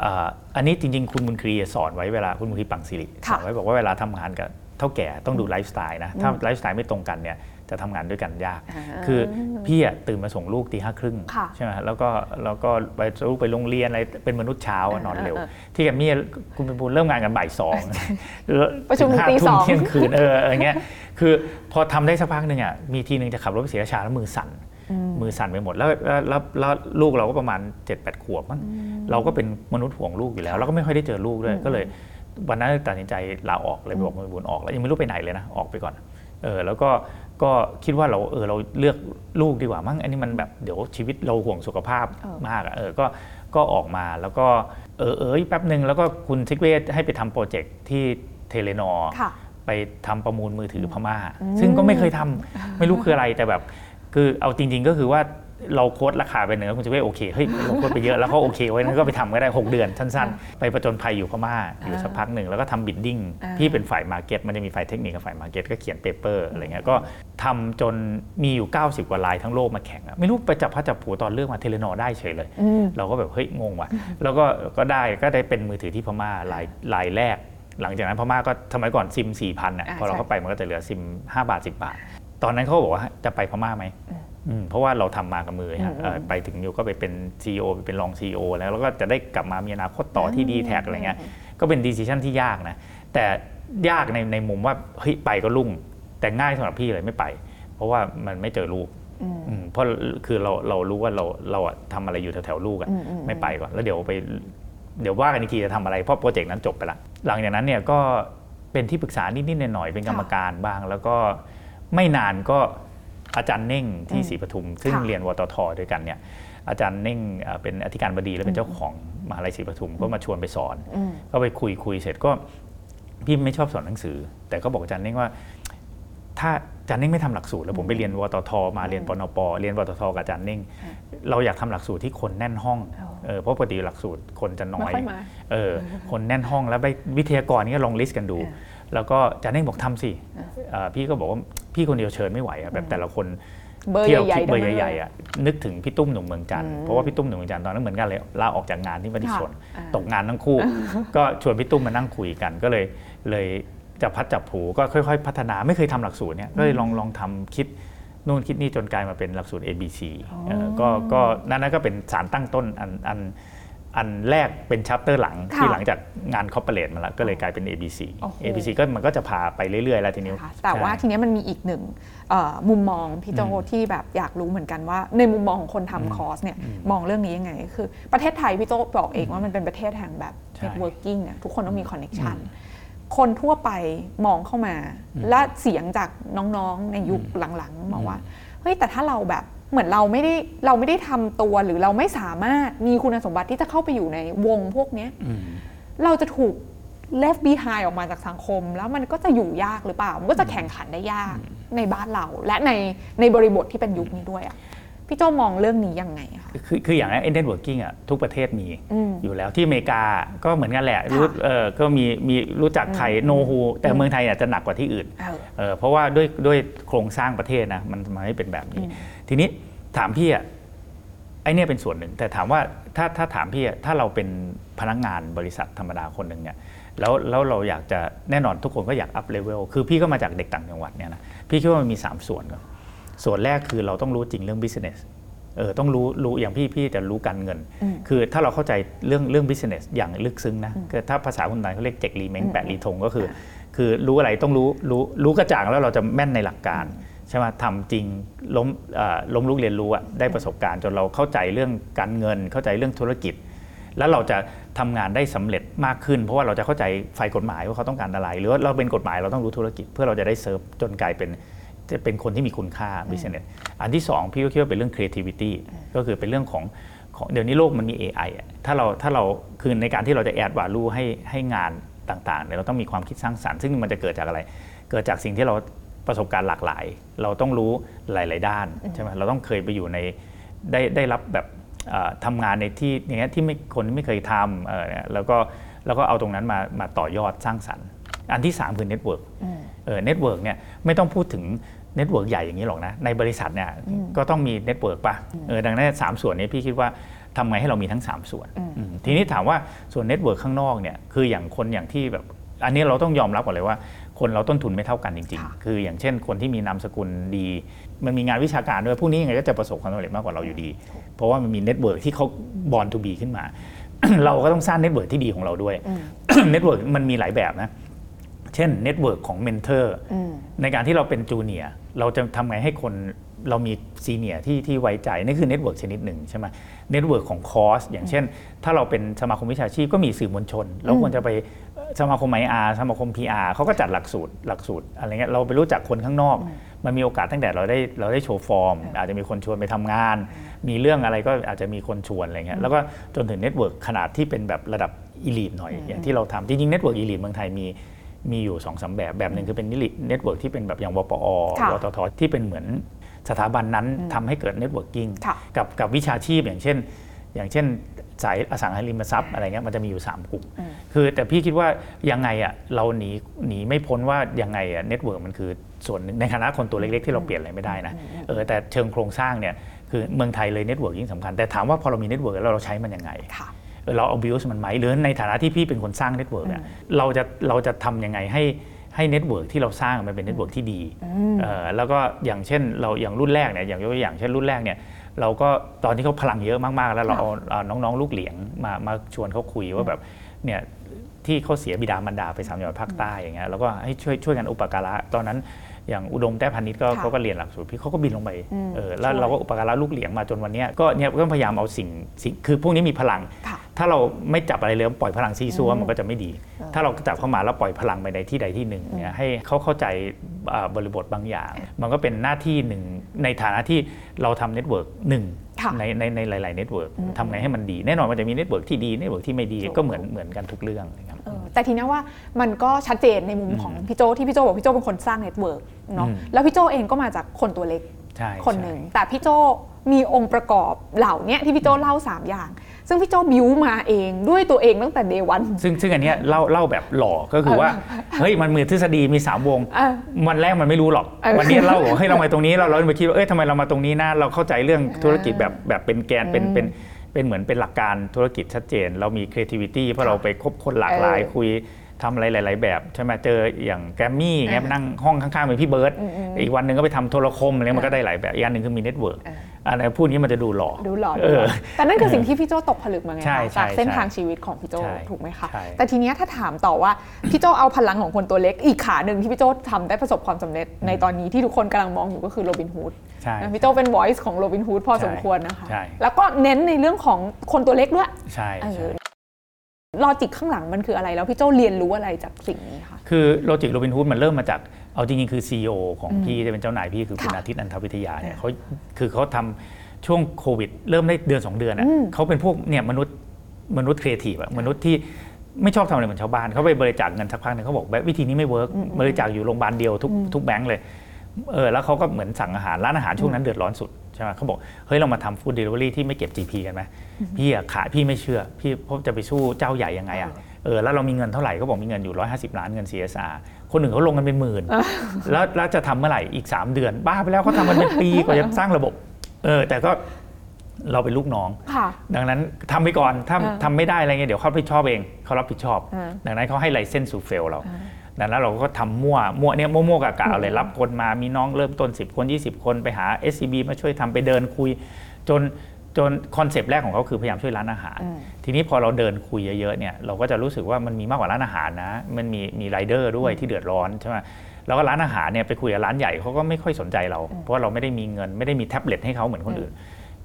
อ่าอันนี้จริง ๆ คุณบุญคลีสอนไว้เวลาคุณบุญคลีปลั่งศิริค่ะสอนไว้บอกว่าเวลาทำงานกับ เถ้าแก่ต้องดูไลฟ์สไตล์นะ ถ้าไลฟ์สไตล์ไม่ตรงกันเนี่ยจะทำงานด้วยกันยาก คือพี่อะตื่นมาส่งลูกตีห้าครึ่งค่ะใช่ไหมแล้วก็แล้วก็ไปลูกไปโรงเรียนอะไรเป็นมนุษย์เช้าอะนอนเร็วเออเออที่แกรมมี่คุณไพบูลย์เริ่มงานกันบ่ายสองแล้วประชุมถึงห้าทุ่สมองเที่ยงคืนเอออะไรเงี้ยคือพอทำได้สักพักหนึ่งอะมีทีหนึ่งจะขับรถไปศรีราชาแล้วมือสั่นมือสั่นไปหมดแล้วแล้วแล้วแล้วลูกเราก็ประมาณ7จ็ดแปดขวบมั้งเราก็เป็นมนุษย์ห่วงลูกอยู่แล้วแล้วก็ไม่ค่อยได้เจอลูกด้วยก็เลย วันนั้นตัดสินใจลาออกเลยไปบอกมือบุญออกแล้วยังไม่รู้ไปไหนเลยนะออกไปก่อนเออแล้วก็ก็คิดว่าเราเออเราเลือกลูกดีกว่ามั้งอันนี้มันแบบเดี๋ยวชีวิตเราห่วงสุขภาพเออมากอะเออก็ก็ออกมาแล้วก็เออเออแป๊บหนึ่งแล้วก็คุณทิกเวทให้ไปทำโปรเจกต์ที่Telenor ค่ะไปทำประมูลมือถือพม่า ซึ่งก็ไม่เคยทำไม่รู้คืออะไรแต่แบบ คือเอาจริง ๆ ก็คือว่า เรา quote ราคาไปหนึ่งแล้วคิดว่าจะไม่โอเคเฮ้ยเรา quote ไปเยอะแล้วเขาโอเคไว้นั้นก็ไปทำก็ได้ 6 เดือนสั้นๆ ไปประจนภัยอยู่พม่าอยู่สักพักหนึ่งแล้วก็ทำ bidding อ่าพี่เป็นฝ่าย market มันจะมีฝ่ายเทคนิคกับฝ่าย market ก็เขียน paper อะไรเงี้ยก็ทำจนมีอยู่ 90 กว่ารายทั้งโลกมาแข่งอะไม่รู้ไปจับพลัดจับผลูตอนเลือกมา Telenor ได้เฉยเลย เราก็แบบเฮ้ยงงว่ะแล้วก็ก็ได้ก็ได้เป็นมือถือที่พม่ารายรายแรก หลังจากนั้นพม่าก็สมัยก่อนซิม4 0 0พันอะอ่าพอเราใช่เข้าไปมันก็จะเหลือซิม5บาท10บาท ตอนนั้นเขาก็บอกว่าจะไปพม่าไหมอืม เพราะว่าเราทำมากับมือฮะเอ่อไปถึงอยู่ก็ไปเป็น CEO ไปเป็นรอง CEO แล้วแล้วก็จะได้กลับมามีอนาคตต่อที่ dtac อะไรเงี้ยก็เป็น decision ที่ยากนะแต่ยากในในมุมว่าเฮ้ยไปก็รุ่ง แต่ง่ายสำหรับพี่เลยไม่ไป เพราะว่ามันไม่เจอลูกอืมเพราะคือเราเรารู้ว่าเราเราอะทำอะไรอยู่แถวๆลูกอะไม่ไปก่อนแล้วเดี๋ยวไปเดี๋ยวว่ากันอีกทีจะทำอะไรเพราะโปรเจกต์นั้นจบไปละหลังจากนั้นเนี่ยก็เป็นที่ปรึกษานิดๆหน่อยๆเป็นกรรมการบ้าง แล้วก็ไม่นานก็ อาจารย์เน่งที่ศรีปทุม ซึ่งค่ะเรียนวตทด้วยกันเนี่ยอาจารย์เน่งเอ่อเป็นอธิการบดีและเป็นเจ้าของมหาลัยศรีปทุมก็มาชวนไปสอน ก็ไปคุยคุยเสร็จก็พี่ไม่ชอบสอนหนังสือ แต่ก็บอกอาจารย์เน่งว่า ถ้าอาจารย์เน่งไม่ทำหลักสูตรแล้วผมไปเรียนวตทมาเรียนปนปเรียนวตทกับอาจารย์เน่ง เราอยากทำหลักสูตรที่คนแน่นห้องเออเพราะปกติหลักสูตรคนจะน้อยไม่ค่อยมาเออคนแน่นห้องแล้วไปวิทยากรนี่ก็ลอง list กันดู แล้วก็อาจารย์เน่งบอกทำสิเอ่อพี่ก็บอกว่าพี่คนเดียวเชิญไม่ไหวอะแบบแต่ละคนเบอร์ที่เราใหญ่คิดๆเบอร์ทั้งนั้นใหญ่ๆอะนึกถึงพี่ตุ้มหนุ่มเมืองจันทร์เพราะว่าพี่ตุ้มหนุ่มเมืองจันทร์ตอนนั้นเหมือนกันเลยลาออกจากงานที่มติชน ค่ะตกงานทั้งคู่ ก็ชวนพี่ตุ้มมานั่งคุยกันก็เลยเลยจับพลัดจับผลูก็ค่อย ๆ พัฒนาไม่เคยทำหลักสูตรเนี่ยก็เลยลองลองทำคิดนู่นคิดนี่จนกลายมาเป็นหลักสูตร ABC เอ่อก็ก็นั่นนั่นก็เป็นสารตั้งต้นอันอัน อันแรกเป็น chapter หลังค่ะที่หลังจากงาน corporate มาแล้วก็เลยกลายเป็น ABC โอ้โห ABC ก็มันก็จะพาไปเรื่อยๆ แล้วทีนี้นะคะแต่ว่าใช่ทีเนี้ยมันมีอีกหนึ่งเอ่อมุมมองพี่โจ้ที่แบบอยากรู้เหมือนกันว่า ในมุมมองของคนทำคอร์สเนี่ยมองเรื่องนี้ยังไง คือประเทศไทยพี่โจ้บอกเองว่ามันเป็นประเทศแห่งแบบใช่ networking อะทุกคนต้องมี connection คนทั่วไปมองเข้ามา และเสียงจากน้องๆในยุคหลังๆบอกว่าเฮ้ยแต่ถ้าเราแบบ เหมือนเราไม่ได้เราไม่ได้ทำตัวหรือเราไม่สามารถมีคุณสมบัติที่จะเข้าไปอยู่ในวงพวกเนี้ยอืมเราจะถูก left behind ออกมาจากสังคม แล้วมันก็จะอยู่ยากหรือเปล่า มันก็จะแข่งขันได้ยากในบ้านเราและในในบริบทที่เป็นยุคนี้ด้วยอะพี่โจ้มองเรื่องนี้ยังไงคะคือคืออย่างไอ้ networking อะทุกประเทศมีอืมอยู่แล้วที่อเมริกาก็เหมือนกันแหละค่ะรู้เออก็มีมีรู้จักใคร know who แต่เมืองไทยอาจจะหนักกว่าที่อื่นเออเออเพราะว่าด้วยด้วยโครงสร้างประเทศนะมันมันไม่เป็นแบบนี้ ทีนี้ถามพี่อะไอ้เนี่ยเป็นส่วนหนึ่ง แต่ถามว่าถ้าถ้าถามพี่อะถ้าเราเป็นพนักงานบริษัทธรรมดาคนหนึ่งเนี่ยแล้วแล้วเราอยากจะแน่นอนทุกคนก็อยาก up level คือพี่ก็มาจากเด็กต่างจังหวัดเนี่ยนะพี่คิดว่ามันมี 3 ส่วนก่อนส่วนแรกคือเราต้องรู้จริงเรื่อง business เออต้องรู้รู้อย่างพี่พี่จะรู้การเงินอืมคือถ้าเราเข้าใจเรื่องเรื่อง business อย่างลึกซึ้งนะคือถ้าภาษาคนไทยเขาเรียกเจ็กรีเม้งแปดรีทงก็คือ คือรู้อะไรต้องรู้รู้รู้กระจ่างแล้วเราจะแม่นในหลักการ ใช่ไหมทำจริงล้มล้มลุกเรียนรู้ได้ประสบการณ์จนเราเข้าใจเรื่องการเงิน เข้าใจเรื่องธุรกิจ แล้วเราจะทำงานได้สำเร็จมากขึ้น เพราะว่าเราจะเข้าใจฝ่ายกฎหมายว่าเขาต้องการอะไร หรือว่าเราเป็นกฎหมายเราต้องรู้ธุรกิจ เพื่อเราจะได้เซิร์ฟจนกลายเป็นจะเป็นคนที่มีคุณค่า business อันที่สองพี่ก็คิดว่าเป็นเรื่อง creativity ก็คือเป็นเรื่องของของเดี๋ยวนี้โลกมันมี AI อะถ้าเราถ้าเราคือในการที่เราจะ add value ให้ให้งานต่างๆเนี่ยเราต้องมีความคิดสร้างสรรค์ซึ่งมันจะเกิดจากอะไร เกิดจากสิ่งที่เรา ประสบการณ์หลากหลาย เราต้องรู้หลาย ๆ ด้านใช่ไหมเราต้องเคยไปอยู่ในได้ได้รับแบบเอ่อทำงานในที่อย่างเงี้ยที่ไม่คนที่ไม่เคยทำเอ่อเนี่ยแล้วก็แล้วก็เอาตรงนั้นมามาต่อยอดสร้างสรรค์ อันที่ 3 คือ network เออ network เนี่ยไม่ต้องพูดถึง network ใหญ่อย่างนี้หรอกนะ ในบริษัทเนี่ยก็ต้องมี network ป่ะเออดังนั้นสามส่วนนี้พี่คิดว่าทำไงให้เรามีทั้ง 3 ส่วนอืมทีนี้ถามว่าส่วน network ข้างนอกเนี่ยคืออย่างคนอย่างที่แบบ อันนี้เราต้องยอมรับก่อนเลยว่า คนเราต้นทุนไม่เท่ากันจริงค่ะๆคืออย่างเช่น คนที่มีนามสกุลดี มันมีงานวิชาการด้วยพวกนี้ยังไงก็จะประสบความสำเร็จมากกว่าเราอยู่ดี เพราะว่ามันมี network ที่เขา born to be ขึ้นมา เราก็ต้องสร้าง network ที่ดีของเราด้วย network มันมีหลายแบบนะเช่น network ของ mentor อืมในการที่เราเป็น junior เราจะทำไงให้คนเรามี senior ที่ที่ไว้ใจ นี่คือ network ชนิดหนึ่งใช่ไหม network ของคอร์สอย่างเช่น ถ้าเราเป็นสมาคมวิชาชีพก็มีสื่อมวลชน เราควรจะไปเอ่อ สมาคม IR สมาคม PR เขาก็จัดหลักสูตรหลักสูตรอะไรเงี้ยเราไปรู้จักคนข้างนอก มันมีโอกาสตั้งแต่เราได้เราได้โชว์ฟอร์ม อาจจะมีคนชวนไปทำงาน มีเรื่องอะไรก็อาจจะมีคนชวนอะไรเงี้ยแล้วก็จนถึง network ขนาดที่เป็นแบบระดับ elite หน่อย อย่างที่เราทำจริงๆเน็ตเวิร์กอีลีทเมืองไทยมีมีอยู่2อสาแบบแบบหนึ่งคือเป็น elite network ที่เป็นแบบอย่างวปอค่ะวตทที่เป็นเหมือนสถาบันนั้นทำให้เกิด networking ค่ะกับกับวิชาชีพอย่างเช่น อย่างเช่น สายอสังหาริมทรัพย์อะไรเงี้ยมันจะมีอยู่ 3 กลุ่ม คือแต่พี่คิดว่ายังไงอะเราหนีหนีไม่พ้นว่ายังไงอะ network มันคือส่วนหนึ่งในฐานะคนตัวเล็กๆ ที่เราเปลี่ยนอะไรไม่ได้นะเออแต่เชิงโครงสร้างเนี่ยคือเมืองไทยเลย network ยิ่งสำคัญ แต่ถามว่าพอเรามี network แล้วเราใช้มันยังไงค่ะเออเรา abuse มันไหมหรือในฐานะที่พี่เป็นคนสร้าง network เนี่ยเราจะเราจะทำยังไงให้ให้ network ที่เราสร้างมันเป็น network ที่ดีเออแล้วก็อย่างเช่นเราอย่างรุ่นแรกเนี่ยอย่างยกตัวอย่างเช่นรุ่นแรกเนี่ย เราก็ตอนที่เขาพลังเยอะมากๆ แล้วเราเอาเอาน้องๆ ลูกเหลียงมามาชวนเขาคุยว่าแบบเนี่ยที่เขาเสียบิดามารดาไปสามจังหวัดภาคใต้อย่างเงี้ยแล้วก็ให้ช่วยช่วยกันอุปการะตอนนั้นอย่างอุดมแต้พานิชก็ค่ะเขาก็เรียนหลักสูตรพี่เขาก็บินลงไปอืมเออแล้วช่วยเราก็อุปการะลูกเหลียงมาจนวันเนี้ยก็เนี่ยก็พยายามเอาสิ่งสิ่งคือพวกนี้มีพลังค่ะ ถ้าเราไม่จับอะไรเลยปล่อยพลังซีซัวมันก็จะไม่ดี ถ้าเราจับเข้ามาแล้วปล่อยพลังไปในที่ใดที่หนึ่งเนี่ยให้เขาเข้าใจอ่าบริบทบางอย่าง มันก็เป็นหน้าที่หนึ่งในฐานะที่เราทำ network หนึ่งค่ะในในในหลายๆ network ทำไงให้มันดี แน่นอนมันจะมี network ที่ดี network ที่ไม่ดีถูกก็เหมือนเหมือนกันทุกเรื่องนะครับเออแต่ทีนี้ว่ามันก็ชัดเจนในมุมของพี่โจที่พี่โจบอกพี่โจเป็นคนสร้าง network เนาะอืมแล้วพี่โจเองก็มาจากคนตัวเล็กใช่คนหนึ่งแต่พี่โจ มีองค์ประกอบเหล่าเนี้ยที่พี่โจเล่า 3 อย่าง ซึ่งพี่โจบิวมาเองด้วยตัวเองตั้งแต่ day one ซึ่งซึ่งอันเนี้ยเล่าเล่าแบบหล่อก็คือว่าเฮ้ยมันมีทฤษฎีมีสามวงเออวันแรกมันไม่รู้หรอกเออวันนี้เล่าบอกว่าเฮ้ยเรามาตรงนี้เราเราไปคิดว่าเอ้ยทำไมเรามาตรงนี้นะเราเข้าใจเรื่องธุรกิจแบบแบบเป็นแกนเป็นเป็นเป็นเหมือนเป็นหลักการธุรกิจชัดเจน เรามี creativity เพราะเราไปคบคนหลากหลายเออคุย ทำอะไรหลาย ๆ แบบใช่ไหมเจออย่างแกรมมี่อย่างเงี้ยไปนั่งห้องข้างๆเป็นพี่เบิร์ดอีกวันหนึ่งก็ไปทำโทรคมอะไรเงี้ยมันก็ได้หลายแบบอีกอันหนึ่งคือมี network อันนี้พูดนี้มันจะดูหล่อดูหล่อเออแต่นั่นคือสิ่งที่พี่โจตกผลึกมาไงใช่คะใช่จากเส้นใช่ทางชีวิตของพี่โจใช่ถูกไหมคะใช่แต่ทีเนี้ยถ้าถามต่อว่าพี่โจเอาพลังของคนตัวเล็ก อีกขาหนึ่งที่พี่โจทำได้ประสบความสำเร็จในตอนนี้ที่ทุกคนกำลังมองอยู่ก็คือโรบินฮูดใช่นะพี่โจเป็น voice ของโรบินฮูดพอใช่สมควรนะคะใช่แล้วก็เน้นในเรื่องของคนตัวเล็กด้วยใช่เอใช่อ logic ข้างหลังมันคืออะไร แล้วพี่โจเรียนรู้อะไรจากสิ่งนี้คะคือ logic โรบินฮูดมันเริ่มมาจากเอาจริงๆคือ CEO ของพี่ที่เป็นเจ้านายพี่คือคุณค่ะอาทิตย์ นันทวิทยาเนี่ยค่ะเขาคือเขาทำช่วงโควิด เริ่มได้เดือน 2 เดือนอะอืมเขาเป็นพวกเนี่ยมนุษย์มนุษย์ครีเอทีฟอะมนุษย์ที่ไม่ชอบทำอะไรเหมือนชาวบ้านเขาไปบริจาคเงินสักพักหนึงเขาบอกแบบวิธีนี้ไม่ work บริจาคอยู่โรงพยาบาลเดียวทุกทุกแบงก์เลยเออแล้วเขาก็เหมือนสั่งอาหารร้านอาหารช่วงนั้นเดือดร้อนสุด ใช่ไหมเขาบอกเฮ้ยเรามาทำ food delivery ที่ไม่เก็บ GP กันไหมพี่อะขายพี่ไม่เชื่อ พี่เพราะจะไปสู้เจ้าใหญ่ยังไงอะเออแล้วเรามีเงินเท่าไหร่ก็บอกมีเงินอยู่ 150 ล้านเงิน CSR คนหนึ่งเขาลงกันเป็นหมื่น แล้วแล้วจะทำเมื่อไหร่อีก 3 เดือน บ้าไปแล้วเขาทำมันเป็นปีกว่าจะสร้างระบบเออแต่ก็เราเป็นลูกน้องค่ะดังนั้นทำไปก่อนถ้าอ่าทำไม่ได้อะไรเงี้ยเดี๋ยวเขารับผิดชอบเองเขารับผิดชอบอ่าดังนั้นเขาให้ license to fail เรา ดังนั้นเราก็ทำมั่วมั่วเนี่ยมั่วๆกะกะเอาเลยรับคนมามีน้องเริ่มต้น 10 คน 20 คนไปหา SCB มาช่วยทำไปเดินคุย จนจน concept แรกของเขาคือพยายามช่วยร้านอาหารอืมทีนี้พอเราเดินคุยเยอะๆเนี่ยเราก็จะรู้สึกว่ามันมีมากกว่าร้านอาหารนะ มันมีมีไรเดอร์ด้วยที่เดือดร้อนใช่ไหมแล้วก็ร้านอาหารเนี่ยไปคุยกับร้านใหญ่เขาก็ไม่ค่อยสนใจเรา เพราะว่าเราไม่ได้มีเงินไม่ได้มีแท็บเล็ตให้เขาเหมือนคนอื่น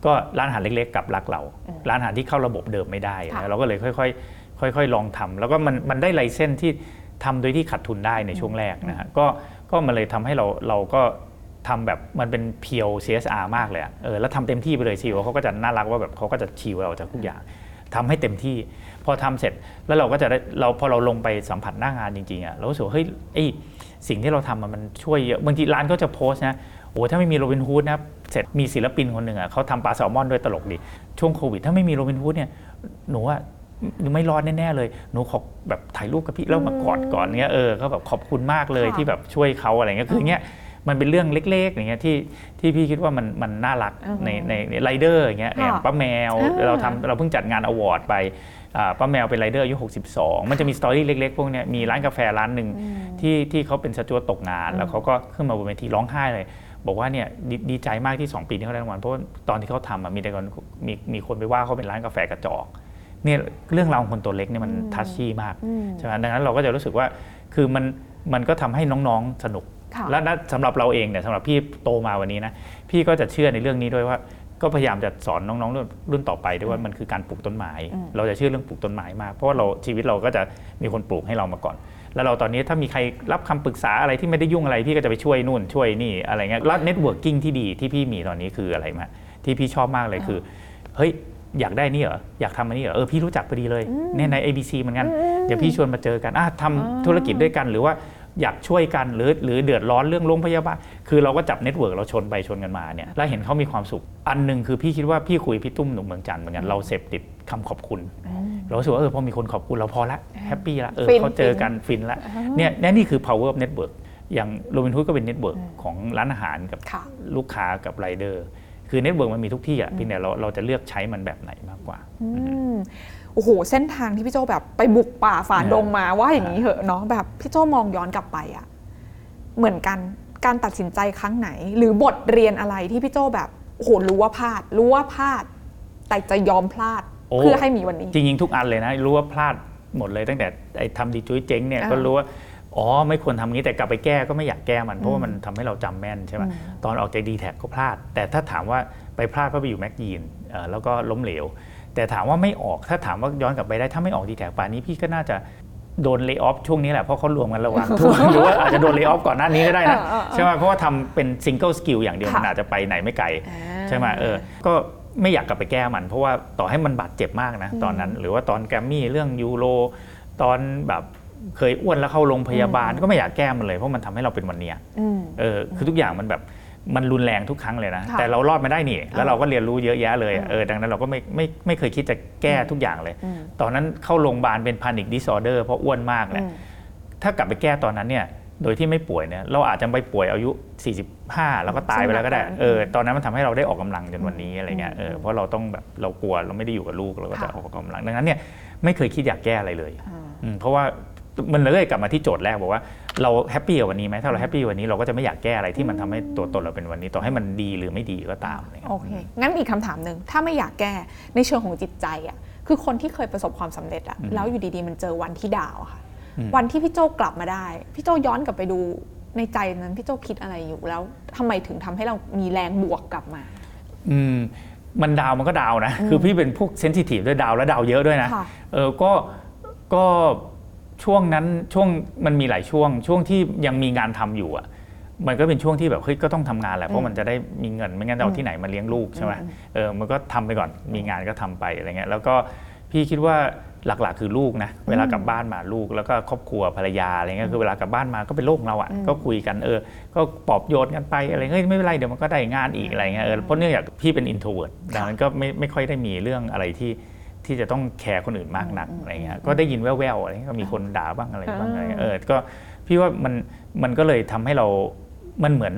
ก็ร้านอาหารเล็กๆกลับรักเรา ร้านอาหารที่เข้าระบบเดิมไม่ได้ค่ะนะเราก็เลยค่อยๆค่อยๆลองทำแล้วก็มันมันได้ไลเซนที่ ทำโดยที่ขาดทุนได้ในช่วงแรกนะฮะก็ก็มันเลยทำให้เราเราก็ทำแบบมันเป็นเพียว CSR มากเลยอะเออแล้วทำเต็มที่ไปเลยชิวเขาก็จะน่ารักว่าแบบเขาก็จะชิวเราจากทุกอย่างทำให้เต็มที่ พอทำเสร็จแล้วเราก็จะได้เราพอเราลงไปสัมผัสหน้างานจริงๆอะเรารู้สึกว่าเฮ้ยไอสิ่งที่เราทำอะมันช่วยเยอะบางทีร้านก็จะโพสต์นะโอ้ถ้าไม่มีโรบินฮูดนะเสร็จมีศิลปินคนหนึ่งอะเขาทำปลาแซลมอนด้วยตลกดี ช่วงโควิด ถ้าไม่มีโรบินฮูดเนี่ยหนูว่าหนู ไม่รอดแน่ๆเลยหนูขอแบบถ่ายรูปกับพี่แล้วมากอดก่อนเงี้ยเออก็แบบขอบคุณมากเลยค่ะที่แบบช่วยเขาอะไรเงี้ยคือเงี้ยมันเป็นเรื่องเล็กๆอย่างเงี้ยที่ที่พี่คิดว่ามันมันน่ารักอือฮึในในในไรเดอร์อย่างเงี้ยค่ะอย่างป้าแมวอ่าเราทำเราเพิ่งจัดงาน award ไปอ่าป้าแมวเป็นไรเดอร์อายุ 62 มันจะมี story เล็กๆ พวกเนี้ยมีร้านกาแฟร้านหนึ่งที่ที่เขาเป็นสจ๊วตตกงาน แล้วเขาก็ขึ้นมาบนเวทีร้องไห้เลย บอกว่าเนี่ยดดีใจมากที่ 2 ปีที่เขาได้รางวัลเพราะว่าตอนที่เขาทำอะมีแต่คนมีมีคนไปว่าเขาเป็นร้านกาแฟกระจอก เนี่ยเรื่องราวของคนตัวเล็กเนี่ยมัน touchy มากอืมใช่ไหมดังนั้นเราก็จะรู้สึกว่าคือมันมันก็ทำให้น้องๆสนุกค่ะและณสำหรับเราเองเนี่ยสำหรับพี่โตมาวันนี้นะพี่ก็จะเชื่อในเรื่องนี้ด้วยว่า ก็พยายามจะสอนน้องๆรุ่นรุ่นต่อไปด้วยว่ามันคือการปลูกต้นไม้อืมเราจะเชื่อเรื่องปลูกต้นไม้มาก เพราะว่าเราชีวิตเราก็จะมีคนปลูกให้เรามาก่อน แล้วเราตอนนี้ถ้ามีใครรับคำปรึกษาอะไรที่ไม่ได้ยุ่งอะไรพี่ก็จะไปช่วยนู่นช่วยนี่อะไรเงี้ยแล้ว networking ที่ดีที่พี่มีตอนนี้คืออะไรมาที่พี่ชอบมากเลยคือเฮ้ย อยากได้นี่เหรออยากทำอันนี้เหรอเออพี่รู้จักพอดีเลยเนี่ยใน ABC เหมือนกันเดี๋ยวพี่ชวนมาเจอกันอะทำธุรกิจด้วยกันหรือว่าอยากช่วยกันหรือหรือเดือดร้อนเรื่องโรงพยาบาลคือเราก็จับ network เราชนไปชนกันมาเนี่ยแล้วเห็นเขามีความสุข อันหนึ่งคือพี่คิดว่าพี่คุยพี่ตุ้มหนุ่มเมืองจันทร์เหมือนกันเราเสพติดคำขอบคุณเรารู้สึกว่าเออพอมีคนขอบคุณเราพอละ happy ละเออฟินเขาเจอกันฟินละเนี่ยเนี่ยนี่คือ power of network อย่างโรบินฮูดก็เป็น network ของร้านอาหารกับค่ะลูกค้ากับไรเดอร์ คือ network มันมีทุกที่อะเพียงแต่เราเราจะเลือกใช้มันแบบไหนมากกว่าอืมโอ้โห เส้นทางที่พี่โจแบบไปบุกป่าฝ่าดงมาว่าอย่างนี้เหอะเนาะแบบพี่โจมองย้อนกลับไปอะเหมือนกันการตัดสินใจครั้งไหน หรือบทเรียนอะไรที่พี่โจแบบโอ้โหรู้ว่าพลาด รู้ว่าพลาด แต่จะยอมพลาดโอ้เพื่อให้มีวันนี้ จริงๆทุกอันเลยนะ รู้ว่าพลาดหมดเลยตั้งแต่ไอ้ทำดีจุ้ยเจ๊งเนี่ยอ่าก็รู้ว่า อ๋อไม่ควรทำงี้แต่กลับไปแก้ก็ไม่อยากแก้มันเพราะว่ามันทำให้เราจำแม่นใช่ไหมตอนออกจากดีแท็ก็พลาด แต่ถ้าถามว่าไปพลาดเพราะไปอยู่แม็กยีนเอ่อแล้วก็ล้มเหลว แต่ถามว่าไม่ออกถ้าถามว่าย้อนกลับไปได้ถ้าไม่ออกดีแท็ป่านนี้พี่ก็น่าจะโดนเล y o ออฟช่วงนี้แหละเพราะเขารวมกันระหว่างทุกหรือว่าอาจจะโดนเล y o ออฟก่อนหน้านี้ก็ได้นะอ่าๆๆใช่ไหมเพราะว่าทำเป็น single skill อย่างเดียวค่ะมันอาจจะไปไหนไม่ไกลอ่าใช่ไหมเออก็ไม่อยากกลับไปแก้มัน เพราะว่าต่อให้มันบาดเจ็บมากนะตอนนั้น หรือว่าตอนแกรมมี่เรื่องยูโรตอนแบบ เคยอ้วนแล้วเข้าโรงพยาบาลก็ไม่อยากแก้มันเลยเพราะมันทำให้เราเป็นวันเนี้ยอืมเออคือทุกอย่างมันแบบมันรุนแรงทุกครั้งเลยนะค่ะแต่เรารอดมาได้นี่ แล้วเราก็เรียนรู้เยอะแยะเลยอะอืมเออดังนั้นเราก็ไม่ไม่ไม่เคยคิดจะแก้ทุกอย่างเลยอืมตอนนั้นเข้าโรงพยาบาลเป็นพานิคดิสออเดอร์เพราะอ้วนมากเนี่ยอืมถ้ากลับไปแก้ตอนนั้นเนี่ยโดยที่ไม่ป่วยเนี่ยเราอาจจะไปป่วยอายุ 45 แล้วก็ตายไปแล้วก็ได้ซึ่งแบบนั้นเออตอนนั้นมันทำให้เราได้ออกกำลังจนวันนี้อะไรเงี้ยเออเพราะเราต้องแบบเรากลัวเราไม่ได้อยู่กับลูกเราก็จะค่ะออกกำลังดังนั้นเนี่ยไม่เคยคิดอยากแก้อะไรเลยอ่าอืมเพราะว่า มันเลยกลับมาที่โจทย์แรกบอกว่าเราแฮปปี้กับวันนี้ไหมถ้าเราแฮปปี้วันนี้เราก็จะไม่อยากแก้อะไรที่มันทำให้ตัวตนเราเป็นวันนี้ต่อให้มันดีหรือไม่ดีก็ตามอะไรเงี้ยโอเคงั้นอีกคำถามหนึ่งถ้าไม่อยากแก้ในเชิงของจิตใจอะคือคนที่เคยประสบความสำเร็จอะแล้วอยู่ดีๆ มันเจอวันที่ดาวอะค่ะ วันที่พี่โจกลับมาได้ พี่โจย้อนกลับไปดูในใจนั้นพี่โจคิดอะไรอยู่แล้วทำไมถึงทำให้เรามีแรงบวกกลับมา อืมมันดาวมันก็ดาวนะ คือพี่เป็นพวกเซนซิทีฟด้วยดาวและดาวเยอะด้วยนะค่ะเออก็ก็ ช่วงนั้นช่วงมันมีหลายช่วง ช่วงที่ยังมีงานทำอยู่อะมันก็เป็นช่วงที่แบบเฮ้ยก็ต้องทำงานแหละเพราะมันจะได้มีเงินไม่งั้นจะเอาที่ไหนมาเลี้ยงลูกใช่ไหมเออมันก็ทำไปก่อนมีงานก็ทำไปอะไรเงี้ยแล้วก็พี่คิดว่าหลักๆ คือลูกนะเวลากลับบ้านมาลูกแล้วก็ครอบครัวภรรยาอะไรเงี้ยคือเวลากลับบ้านมาก็เป็นโลกของเราอะก็คุยกันเออ ก็ปลอบโยนกันไปอะไรเฮ้ยไม่เป็นไรเดี๋ยวมันก็ได้งานอีกอะไรเงี้ยเออเพราะเนื่องจากพี่เป็น introvert ดังนั้นก็ไม่ไม่ค่อยได้มีเรื่องอะไรที่ ที่จะต้องแคร์คนอื่นมากนักอะไรเงี้ยก็ได้ยินแว่วๆอะไรเงี้ยก็มีคนด่าบ้างอะไรบ้างอะไรเงี้ยเออก็พี่ว่ามันมันก็เลยทำให้เรามันเหมือน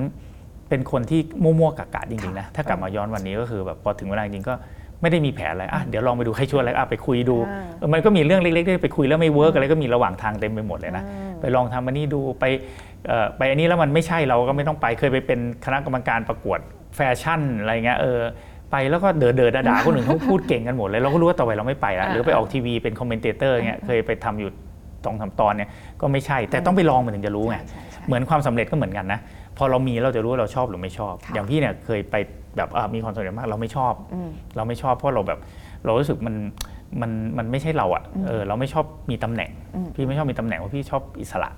เป็นคนที่มั่วๆกะๆจริงๆนะถ้ากลับมาย้อนวันนี้ก็คือแบบพอถึงเวลาจริงๆก็ไม่ได้มีแผนอะไรอะเดี๋ยวลองไปดูใครชวนอะไรอะไปคุยดูอ่าเออมันก็มีเรื่องเล็กๆที่ไปคุยแล้วไม่ work อะไรก็มีระหว่างทางเต็มไปหมดเลยนะ ไปลองทำอันนี้ดูไปเอ่อไปอันนี้แล้วมันไม่ใช่เราก็ไม่ต้องไปเคยไปเป็นคณะกรรมการประกวดแฟชั่นอะไรเงี้ยเออ ไปแล้วก็เดอเดอๆด่าๆคนอื่นเขาพูดเก่งกันหมดเลยเราก็รู้ว่าต่อไปเราไม่ไปละหรือไปออกทีวีเป็น commentator เงี้ยเคยไปทำอยู่ตองทำตอนเนี่ยก็ไม่ใช่ แต่ต้องไปลองมันถึงจะรู้ไงใช่ใช่ใช่เหมือนความสำเร็จก็เหมือนกันนะพอเรามีเราจะรู้ว่าเราชอบหรือไม่ชอบค่ะอย่างพี่เนี่ยเคยไปแบบอะมีความสำเร็จมากเราไม่ชอบอืมเราไม่ชอบเพราะเราแบบเรารู้สึกมัน มันมันไม่ใช่เราอะ่ะเออเราไม่ชอบมีตำแหน่งอืมพี่ไม่ชอบมีตำแหน่งเพราะพี่ชอบอิสระ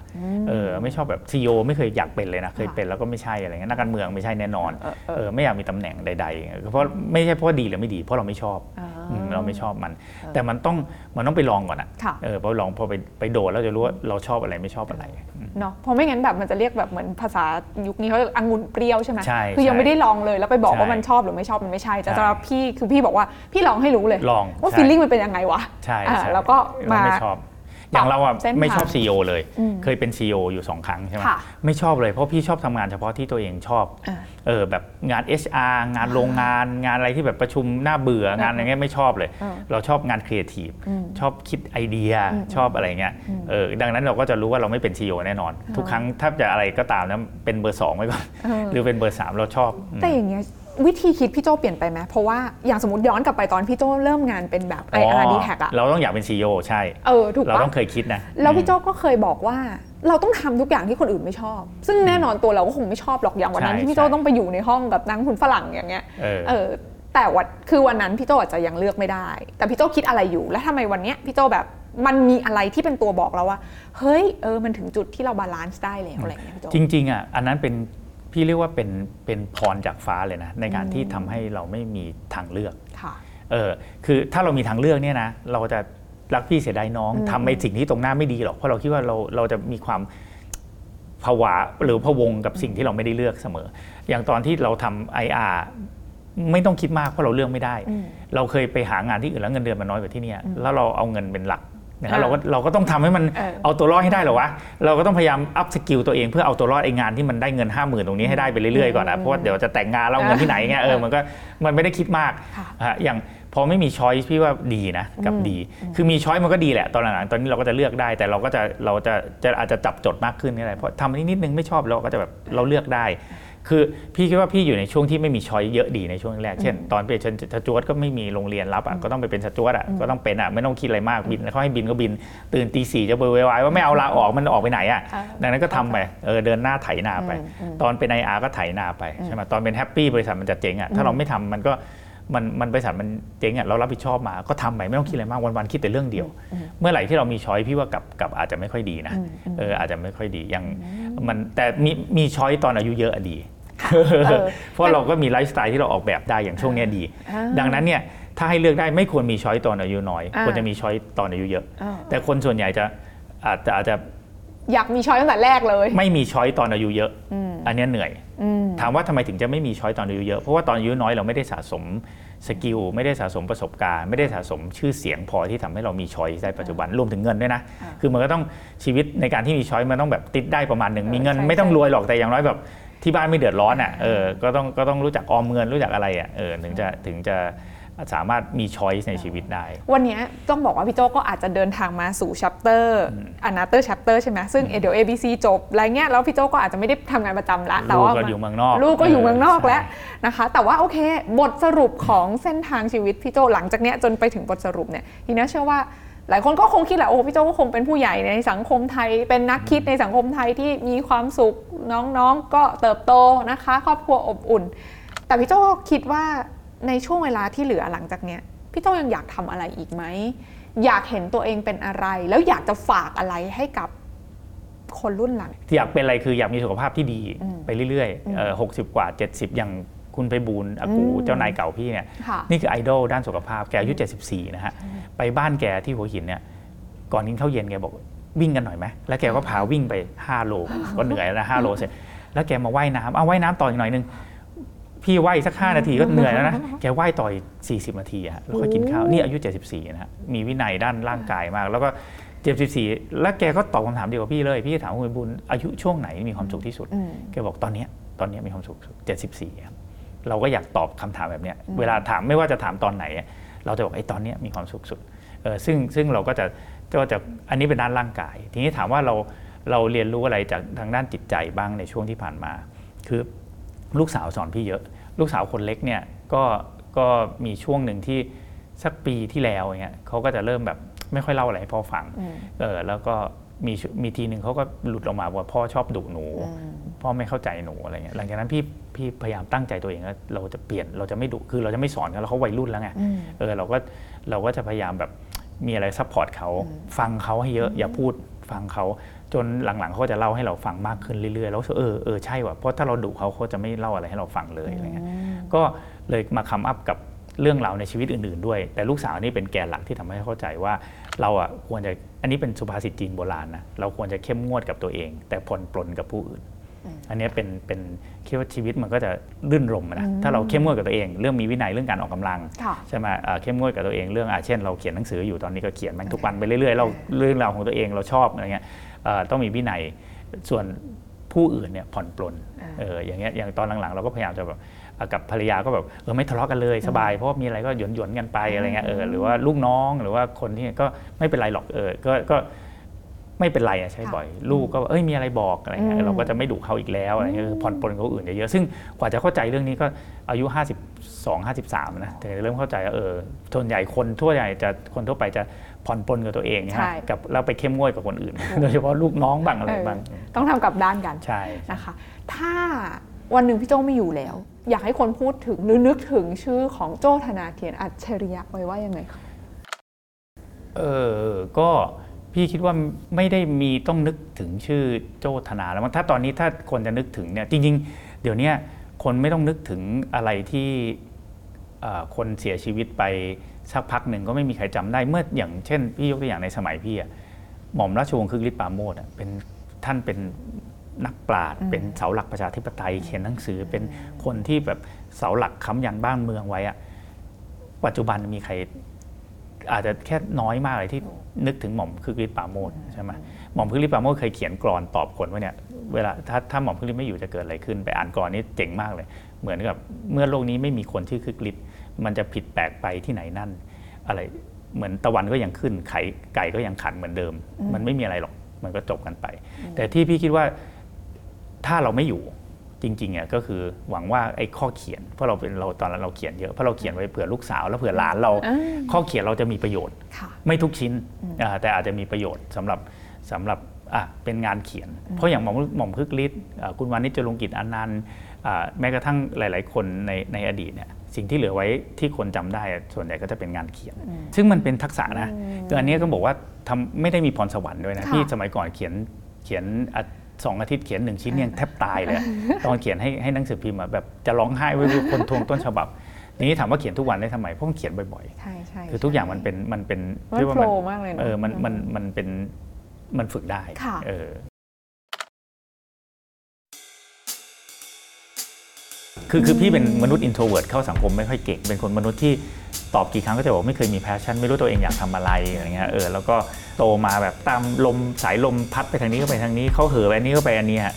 มเออไม่ชอบแบบซีอไม่เคยอยากเป็นเลยนะเคยค่ะเป็นแล้วก็ไม่ใช่อะไรเงี้ยนักการเมืองไม่ใช่แน่นอนเออเออเออไม่อยากมีตำแหน่งใดๆเพราะไม่ใช่เพราะว่าดีหรือไม่ดี เพราะเราไม่ชอบอ่าอื มเราไม่ชอบมัน แต่มันต้องมันต้องไปลองก่อนอะค่ะเออพอลองพอไปไปโดดแล้วจะรู้ว่าเราชอบอะไรไม่ชอบอะไรอืมเนาะเพราะไม่งั้นแบบมันจะเรียกแบบเหมือนภาษายุคนี้เขาเรียกองุ่นเปรี้ยวใช่ไหมใช่คือยังใช่ไม่ได้ลองเลยแล้วไปบอกใช่ว่ามันชอบหรือไม่ชอบมันไม่ใช่แต่ใช่สำหรับพี่คือพี่บอกว่าพี่ลองให้รู้เลยลองว่าใช่ ฟีลลิ่งมันเป็นยังไงวะใช่อ่าใช่แล้วก็เรามา ไม่ชอบ อย่างเราอะเส้นทางไม่ชอบ CEO เลยอืมเคยเป็น CEO อยู่สองครั้งใช่ไหมค่ะไม่ชอบเลยเพราะพี่ชอบทำงานเฉพาะที่ตัวเองชอบอ่าเออแบบงาน HR งานโรงงานงานอะไรที่แบบประชุมน่าเบื่องานอะไรเงี้ยไม่ชอบเลยอ่าเราชอบงานครีเอทีฟอืมชอบคิดไอเดียอืมชอบอะไรเงี้ยเออดังนั้นเราก็จะรู้ว่าเราไม่เป็น CEO แน่นอน ทุกครั้งถ้าจะอะไรก็ตามนะเป็นเบอร์สองไว้ก่อนเออหรือเป็นเบอร์สามเราชอบอืมแต่อย่างเงี้ย วิธีคิดพี่โจเปลี่ยนไปไหมเพราะว่าอย่างสมมติย้อนกลับไปตอนพี่โจเริ่มงานเป็นแบบ IR d t a g อะเราต้องอยากเป็น CEO ใช่เออถูกเราปะต้องเคยคิดนะ แล้วพี่อืมโจก็เคยบอกว่า เราต้องทำทุกอย่างที่คนอื่นไม่ชอบ ซึ่งแน่นอนตัวเราก็คงไม่ชอบหรอกอย่างวันนั้นใช่ที่พี่โจใช่ต้องไปอยู่ในห้องกับนักลงทุนฝรั่งอย่างเงี้ยเออเออแต่วันคือวันนั้นพี่โจอาจจะยังเลือกไม่ได้ แต่พี่โจคิดอะไรอยู่ แล้วทำไมวันเนี้ยพี่โจแบบมันมีอะไรที่เป็นตัวบอกเราว่า เฮ้ยเออมันถึงจุดที่เราบาลานซ์ได้แล้วอะไรอย่างเงี้ยพี่โจจริงๆอะอันนั้นเป็น พี่เรียกว่าเป็นเป็นพรจากฟ้าเลยนะ ในการที่ทำให้เราไม่มีทางเลือกค่ะเออคือถ้าเรามีทางเลือกเนี่ยนะเราจะรักพี่เสียดายน้องอืมทำในสิ่งที่ตรงหน้าไม่ดีหรอกเพราะเราคิดว่าเราเราจะมีความผวาหรือพะวงกับสิ่งที่เราไม่ได้เลือกเสมอ อย่างตอนที่เราทำ IR ไม่ต้องคิดมากเพราะเราเลือกไม่ได้อืมเราเคยไปหางานที่อื่นแล้วเงินเดือนมันน้อยกว่าที่เนี่ยแล้วเราเอาเงินเป็นหลัก นะอ่าเราก็เราก็ต้องทำให้มันเออเอาตัวรอดให้ได้เหรอวะเราก็ต้องพยายามอัพสกิลตัวเองเพื่อเอาตัวรอดไอ้งานที่มันได้เงิน 5 0,000 ตรงนี้ให้ได้ไปเรื่อยๆก่อนนะเพราะว่าเดี๋ยวจะแต่งงานแล้วเอาเงินที่ไหนเงี้ยเออมันก็มันไม่ได้คิดมากค่ะฮะอย่างพอไม่มี choice พี่ว่าดีนะกับดี คือมี choice มันก็ดีแหละตอนหลังๆตอนนี้เราก็จะเลือกได้ แต่เราก็จะเราจะจะอาจจะจับจดมากขึ้นนี่แหละเพราะทำอันนี้นิดนึงไม่ชอบเราก็จะแบบเราเลือกได้ คือพี่คิดว่าพี่อยู่ในช่วงที่ไม่มี choice เยอะดีในช่วงแรก เช่น ตอนเป็นสจ๊วตก็ไม่มีโรงเรียนรับอะก็ต้องไปเป็นสจ๊วตอะก็ต้องเป็นอะไม่ต้องคิดอะไรมากบินแล้วเขาให้บินก็บิน ตื่นตีสี่จะเบอร์ไวๆว่าไม่เอาลาออกมันออกไปไหนอะอ่าดังนั้นก็ทำไปเออเดินหน้าไถนาไปอืมอืมตอนเป็น IR ก็ไถนาไปใช่ไหมตอนเป็นแฮปปี้บริษัทมันจะเจ๊งอะถ้าเราไม่ทำมันก็มันมันบริษัทมันเจ๊งอะเรารับผิดชอบมาก็ทำไปไม่ต้องคิดอะไรมากวันๆคิดแต่เรื่องเดียว เมื่อไหร่ที่เรามี choice พี่ว่ากับกับอาจจะไม่ค่อยดีนะเอออาจจะไม่ค่อยดียังมันแต่มีมี choice ตอนอายุเยอะอะดีอ เพราะเราก็มีไลฟ์สไตล์ที่เราออกแบบได้อย่างช่วงเนี้ยดีอ่าดังนั้นเนี่ยถ้าให้เลือกได้ไม่ควรมี choice ตอนอายุน้อยอ่าควรจะมี choice ตอนอายุเยอะอ่าแต่คนส่วนใหญ่จะอาจจะอาจจะอยากมี choice ตั้งแต่แรกเลย ไม่มี choice ตอนอายุเยอะอืมอันเนี้ยเหนื่อยอืมถามว่าทำไมถึงจะไม่มี choice ตอนอายุเยอะ เพราะว่าตอนอายุน้อยเราไม่ได้สะสม skill ไม่ได้สะสมประสบการณ์ไม่ได้สะสมชื่อเสียงพอที่ทำให้เรามี choice ได้ปัจจุบันรวมถึงเงินด้วยนะอ่าคือมันก็ต้องชีวิตในการที่มี choice มันต้องแบบติดได้ประมาณหนึ่งเออมีเงินใช่ไม่ต้องใช่รวยหรอกแต่อย่างน้อยแบบ ที่บ้านไม่เดือดร้อนอะเออก็ต้องก็ต้องรู้จักออมเงินรู้จักอะไรอะเออถึงจะถึงจะสามารถมี choice ในชีวิตได้ วันเนี้ยต้องบอกว่าพี่โจก็อาจจะเดินทางมาสู่ chapterอันนาเตอร์ชัปเตอร์ใช่ไหมซึ่งเดี๋ยว ABC จบอะไรเงี้ยแล้วพี่โจก็อาจจะไม่ได้ทำงานประจำละแต่ลูกว่าก็มาอยู่เมืองนอกลูกก็อยู่เมืองนอกใช่แล้วนะคะ แต่ว่าโอเค บทสรุปของเส้นทางชีวิตพี่โจหลังจากเนี้ยจนไปถึงบทสรุปเนี่ยทีนี้เชื่อว่า หลายคนก็คงคิดแหละโอ้พี่โจก็คงเป็นผู้ใหญ่ในสังคมไทย เป็นนักคิดในสังคมไทยที่มีความสุขน้องๆก็เติบโตนะคะ ครอบครัวอบอุ่น แต่พี่โจคิดว่าในช่วงเวลาที่เหลือหลังจากเนี้ยพี่โจยังอยากทำอะไรอีกไหมอยากเห็นตัวเองเป็นอะไร แล้วอยากจะฝากอะไรให้กับคนรุ่นหลังที่อยากเป็นอะไรคืออยากมีสุขภาพที่ดีอืมไปเรื่อยๆเอ่อหกสิบกว่า 70อย่าง คุณไปบูลย์อากูอืมเจ้านายเก่าพี่เนี่ยค่ะนี่คือไอดอลด้านสุขภาพแกอายุ 74 นะฮะ ไปบ้านแกที่หัวหินเนี่ยก่อนกินข้าวเย็นแกบอกวิ่งกันหน่อยไหมแล้วแกก็พาวิ่งไป 5 โลก็เหนื่อยแล้วนะ5โลเสร็จแล้วแกมาว่ายน้ำเอาว่ายน้ำต่ออีกหน่อยนึงพี่ว่ายสัก 5 นาทีก็เหนื่อยแล้วนะ แกว่ายต่ออีก40 นาทีอะแล้วก็กินข้าวนี่อายุ 74 นะฮะมีวินัยด้านร่างกายมาก แล้วก็74แล้วแกก็ตอบคำถามเดียวกับพี่เลย พี่ถามคุณบุญอายุช่วงไหนมีความสุขที่สุดอืมแกบอกตอนเนี้ยตอนเนี้ยมีความสุขสุด74ครับ เราก็อยากตอบคำถามแบบเนี้ยเวลาถามไม่ว่าจะถามตอนไหนอะเราจะบอกไอ้ตอนเนี้ยมีความสุขสุดเออซึ่งซึ่งเราก็จะก็จะอันนี้เป็นด้านร่างกาย ทีนี้ถามว่าเราเราเรียนรู้อะไรจากทางด้านจิตใจบ้างในช่วงที่ผ่านมา คือลูกสาวสอนพี่เยอะ ลูกสาวคนเล็กเนี่ยก็ก็มีช่วงหนึ่งที่สักปีที่แล้วอย่างเงี้ยเขาก็จะเริ่มแบบไม่ค่อยเล่าอะไรให้พ่อฟังอืมเออแล้วก็มีช่วมีทีหนึ่งเขาก็หลุดออกมาว่าพ่อชอบดุหนู พ่อไม่เข้าใจหนูอะไรเงี้ยหลังจากนั้นพี่พี่พยายามตั้งใจตัวเองว่าเราจะเปลี่ยนเราจะไม่ดุคือเราจะไม่สอนกันแล้วเขาวัยรุ่นแล้วไงอืมเออเราก็เราก็จะพยายามแบบมีอะไร support เขาฟังเขาให้เยอะอย่าพูดฟังเขาจนหลังๆเขาจะเล่าให้เราฟังมากขึ้นเรื่อยๆ แล้วรู้สึกเออเออใช่ว่ะเพราะถ้าเราดุเขาเขาจะไม่เล่าอะไรให้เราฟังเลยอะไรเงี้ยก็เลยมาคัมอัพกับเรื่องราวในชีวิตอื่นๆด้วย แต่ลูกสาวนี่เป็นแกนหลักที่ทำให้เข้าใจว่าเราอะควรจะอันนี้เป็นสุภาษิตจีนโบราณนะเราควรจะเข้มงวดกับตัวเอง แต่ผ่อนปลนกับผู้อื่น อันเนี้ยเป็นเป็นคิดว่าชีวิตมันก็จะลื่นรมอะนะถ้าเราเข้มงวดกับตัวเอง เรื่องมีวินัยเรื่องการออกกำลังค่ะใช่ไหมเอ่อเข้มงวดกับตัวเองเรื่องอาเช่น เราเขียนหนังสืออยู่ตอนนี้ก็เขียนมันทุกวันไปเรื่อยๆเราเรื่องราวของตัวเองเราชอบอะไรเงี้ยเอ่อต้องมีวินัยส่วนผู้อื่นเนี่ยผ่อนปลนอ่าเอออย่างเงี้ยอย่างตอนหลังๆ เราก็พยายามจะแบบเอ่อกับภรรยาก็แบบเออไม่ทะเลาะกันเลยสบายเพราะว่ามีอะไรก็หยวนหยวนๆกันไปอะไรเงี้ยเออหรือว่าลูกน้องหรือว่าคนที่ก็ไม่เป็นไรหรอกเออก็ก็ ไม่เป็นไรอะใช่บ่อย ลูกก็เอ้ยมีอะไรบอกอะไรเงี้ยอืมเราก็จะไม่ดุเขาอีกแล้วอะไรเงี้ยคือผ่อนปลนกับคนอื่นเยอะๆซึ่งกว่าจะเข้าใจเรื่องนี้ก็อายุ 52 53นะแต่เริ่มเข้าใจว่าเออส่วนใหญ่คนทั่วใหญ่จะคนทั่วไปจะผ่อนปลนกับตัวเองนะใช่ฮะกับแล้วไปเข้มงวดกับคนอื่น โดยเฉพาะลูกน้องบ้างอะไรบ้างเออต้องทำกลับด้านกันใช่นะคะ ถ้าวันหนึ่งพี่โจไม่อยู่แล้ว อยากให้คนพูดถึงหรือนึกถึงชื่อของโจธนาเทียนอัจฉริยะไว้ว่ายังไงคะเออก็ พี่คิดว่าไม่ได้มีต้องนึกถึงชื่อโจธนาแล้วมั้งถ้าตอนนี้ถ้าคนจะนึกถึงเนี่ยจริง ๆ เดี๋ยวนี้คนไม่ต้องนึกถึงอะไรที่คนเสียชีวิตไปสักพักหนึ่งก็ไม่มีใครจำได้เมื่ออย่างเช่น พี่ยกตัวอย่างในสมัยพี่อะหม่อมราชวงศ์คึกฤทธิ์ปราโมชอะเป็นท่านเป็นนักปราชญ์เป็นเสาหลักประชาธิปไตยเขียนหนังสือเป็นคนที่แบบเสาหลักค้ำยันบ้านเมืองไว้อะปัจจุบันมีใคร อาจจะแค่น้อยมากเลยที่นึกถึงหม่อมคึกฤทธิ์ปราโมชใช่ไหมหม่อมคึกฤทธิ์ปราโมชเคยเขียนกรอนตอบคนว่าเนี่ยเวลาถ้าถ้าหม่อมคึกฤทธิ์ไม่อยู่จะเกิดอะไรขึ้น ไปอ่านกรอนนี้เจ๋งมากเลย เหมือนกับเมื่อโลกนี้ไม่มีคนชื่อคึกฤทธิ์มันจะผิดแปลกไปที่ไหนนั่น อะไรเหมือนตะวันก็ยังขึ้นไข่ไก่ก็ยังขันเหมือนเดิม มันไม่มีอะไรหรอกมันก็จบกันไป แต่ที่พี่คิดว่าถ้าเราไม่อยู่ จริงๆอะก็คือหวังว่าไอ้ข้อเขียน เพราะเราเป็นเราตอนนั้นเราเขียนเยอะเพราะเราเขียนไว้เผื่อลูกสาวแล้วเผื่อหลานเราอ่าข้อเขียนเราจะมีประโยชน์ค่ะไม่ทุกชิ้นอ่าแต่อาจจะมีประโยชน์สำหรับสำหรับอะเป็นงานเขียน เพราะอย่างหม่อมหม่อมคึกฤทธิ์อ่าคุณวานิชจรุงกิจอนันต์อ่าแม้กระทั่งหลาย ๆ คนในในอดีตเนี่ยสิ่งที่เหลือไว้ที่คนจำได้อะส่วนใหญ่ก็จะเป็นงานเขียน ซึ่งมันเป็นทักษะนะคืออันนี้ก็บอกว่าทำไม่ได้มีพรสวรรค์ด้วยนะค่ะที่สมัยก่อนเขียนเขียนอะ สองอาทิตย์เขียนหนึ่งชิ้นยังแทบตายเลยอะตอนเขียนให้ให้หนังสือพิมพ์อะแบบจะร้องไห้ไว้ดูคนทวงต้นฉบับทีนี้ถามว่าเขียนทุกวันได้ทำไมเพราะมันเขียนบ่อยๆใช่ใช่คือทุกอย่างมันเป็นมันเป็นมันเรียกว่า flow มากเลยเนอะเออมันอืมมันมันเป็นมันฝึกได้ค่ะเออคือคือพี่เป็นมนุษย์ introvert เข้าสังคมไม่ค่อยเก่งเป็นคนมนุษย์ที่ ตอบกี่ครั้งก็จะบอกไม่เคยมี passion ไม่รู้ตัวเองอยากทำอะไรอะไรเงี้ยเออแล้วก็โตมาแบบตามลมสายลมพัดไปทางนี้ก็ไปทางนี้เขาเห่อไปอันนี้ก็ไปอันนี้ฮะ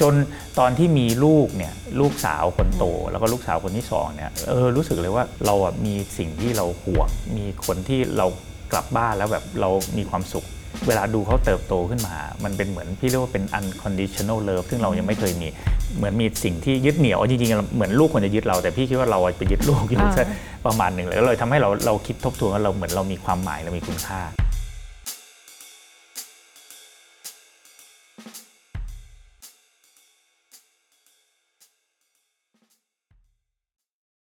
จนตอนที่มีลูกเนี่ยลูกสาวคนโต แล้วก็ลูกสาวคนที่สองเนี่ยเออรู้สึกเลยว่าเราอะมีสิ่งที่เราห่วงมีคนที่เรากลับบ้านแล้วแบบเรามีความสุข เวลาดูเขาเติบโตขึ้นมา มันเป็นเหมือนพี่เรียกว่าเป็น unconditional love ซึ่งเรายังไม่เคยมี เหมือนมีสิ่งที่ยึดเหนี่ยวจริงๆ เหมือนลูกควรจะยึดเรา แต่พี่คิดว่าเราไปยึดลูกอยู่อ่าซะประมาณหนึ่งเลยก็เลยทำให้เราเราคิดทบทวนว่าเราเหมือนเรามีความหมายเรามีคุณค่า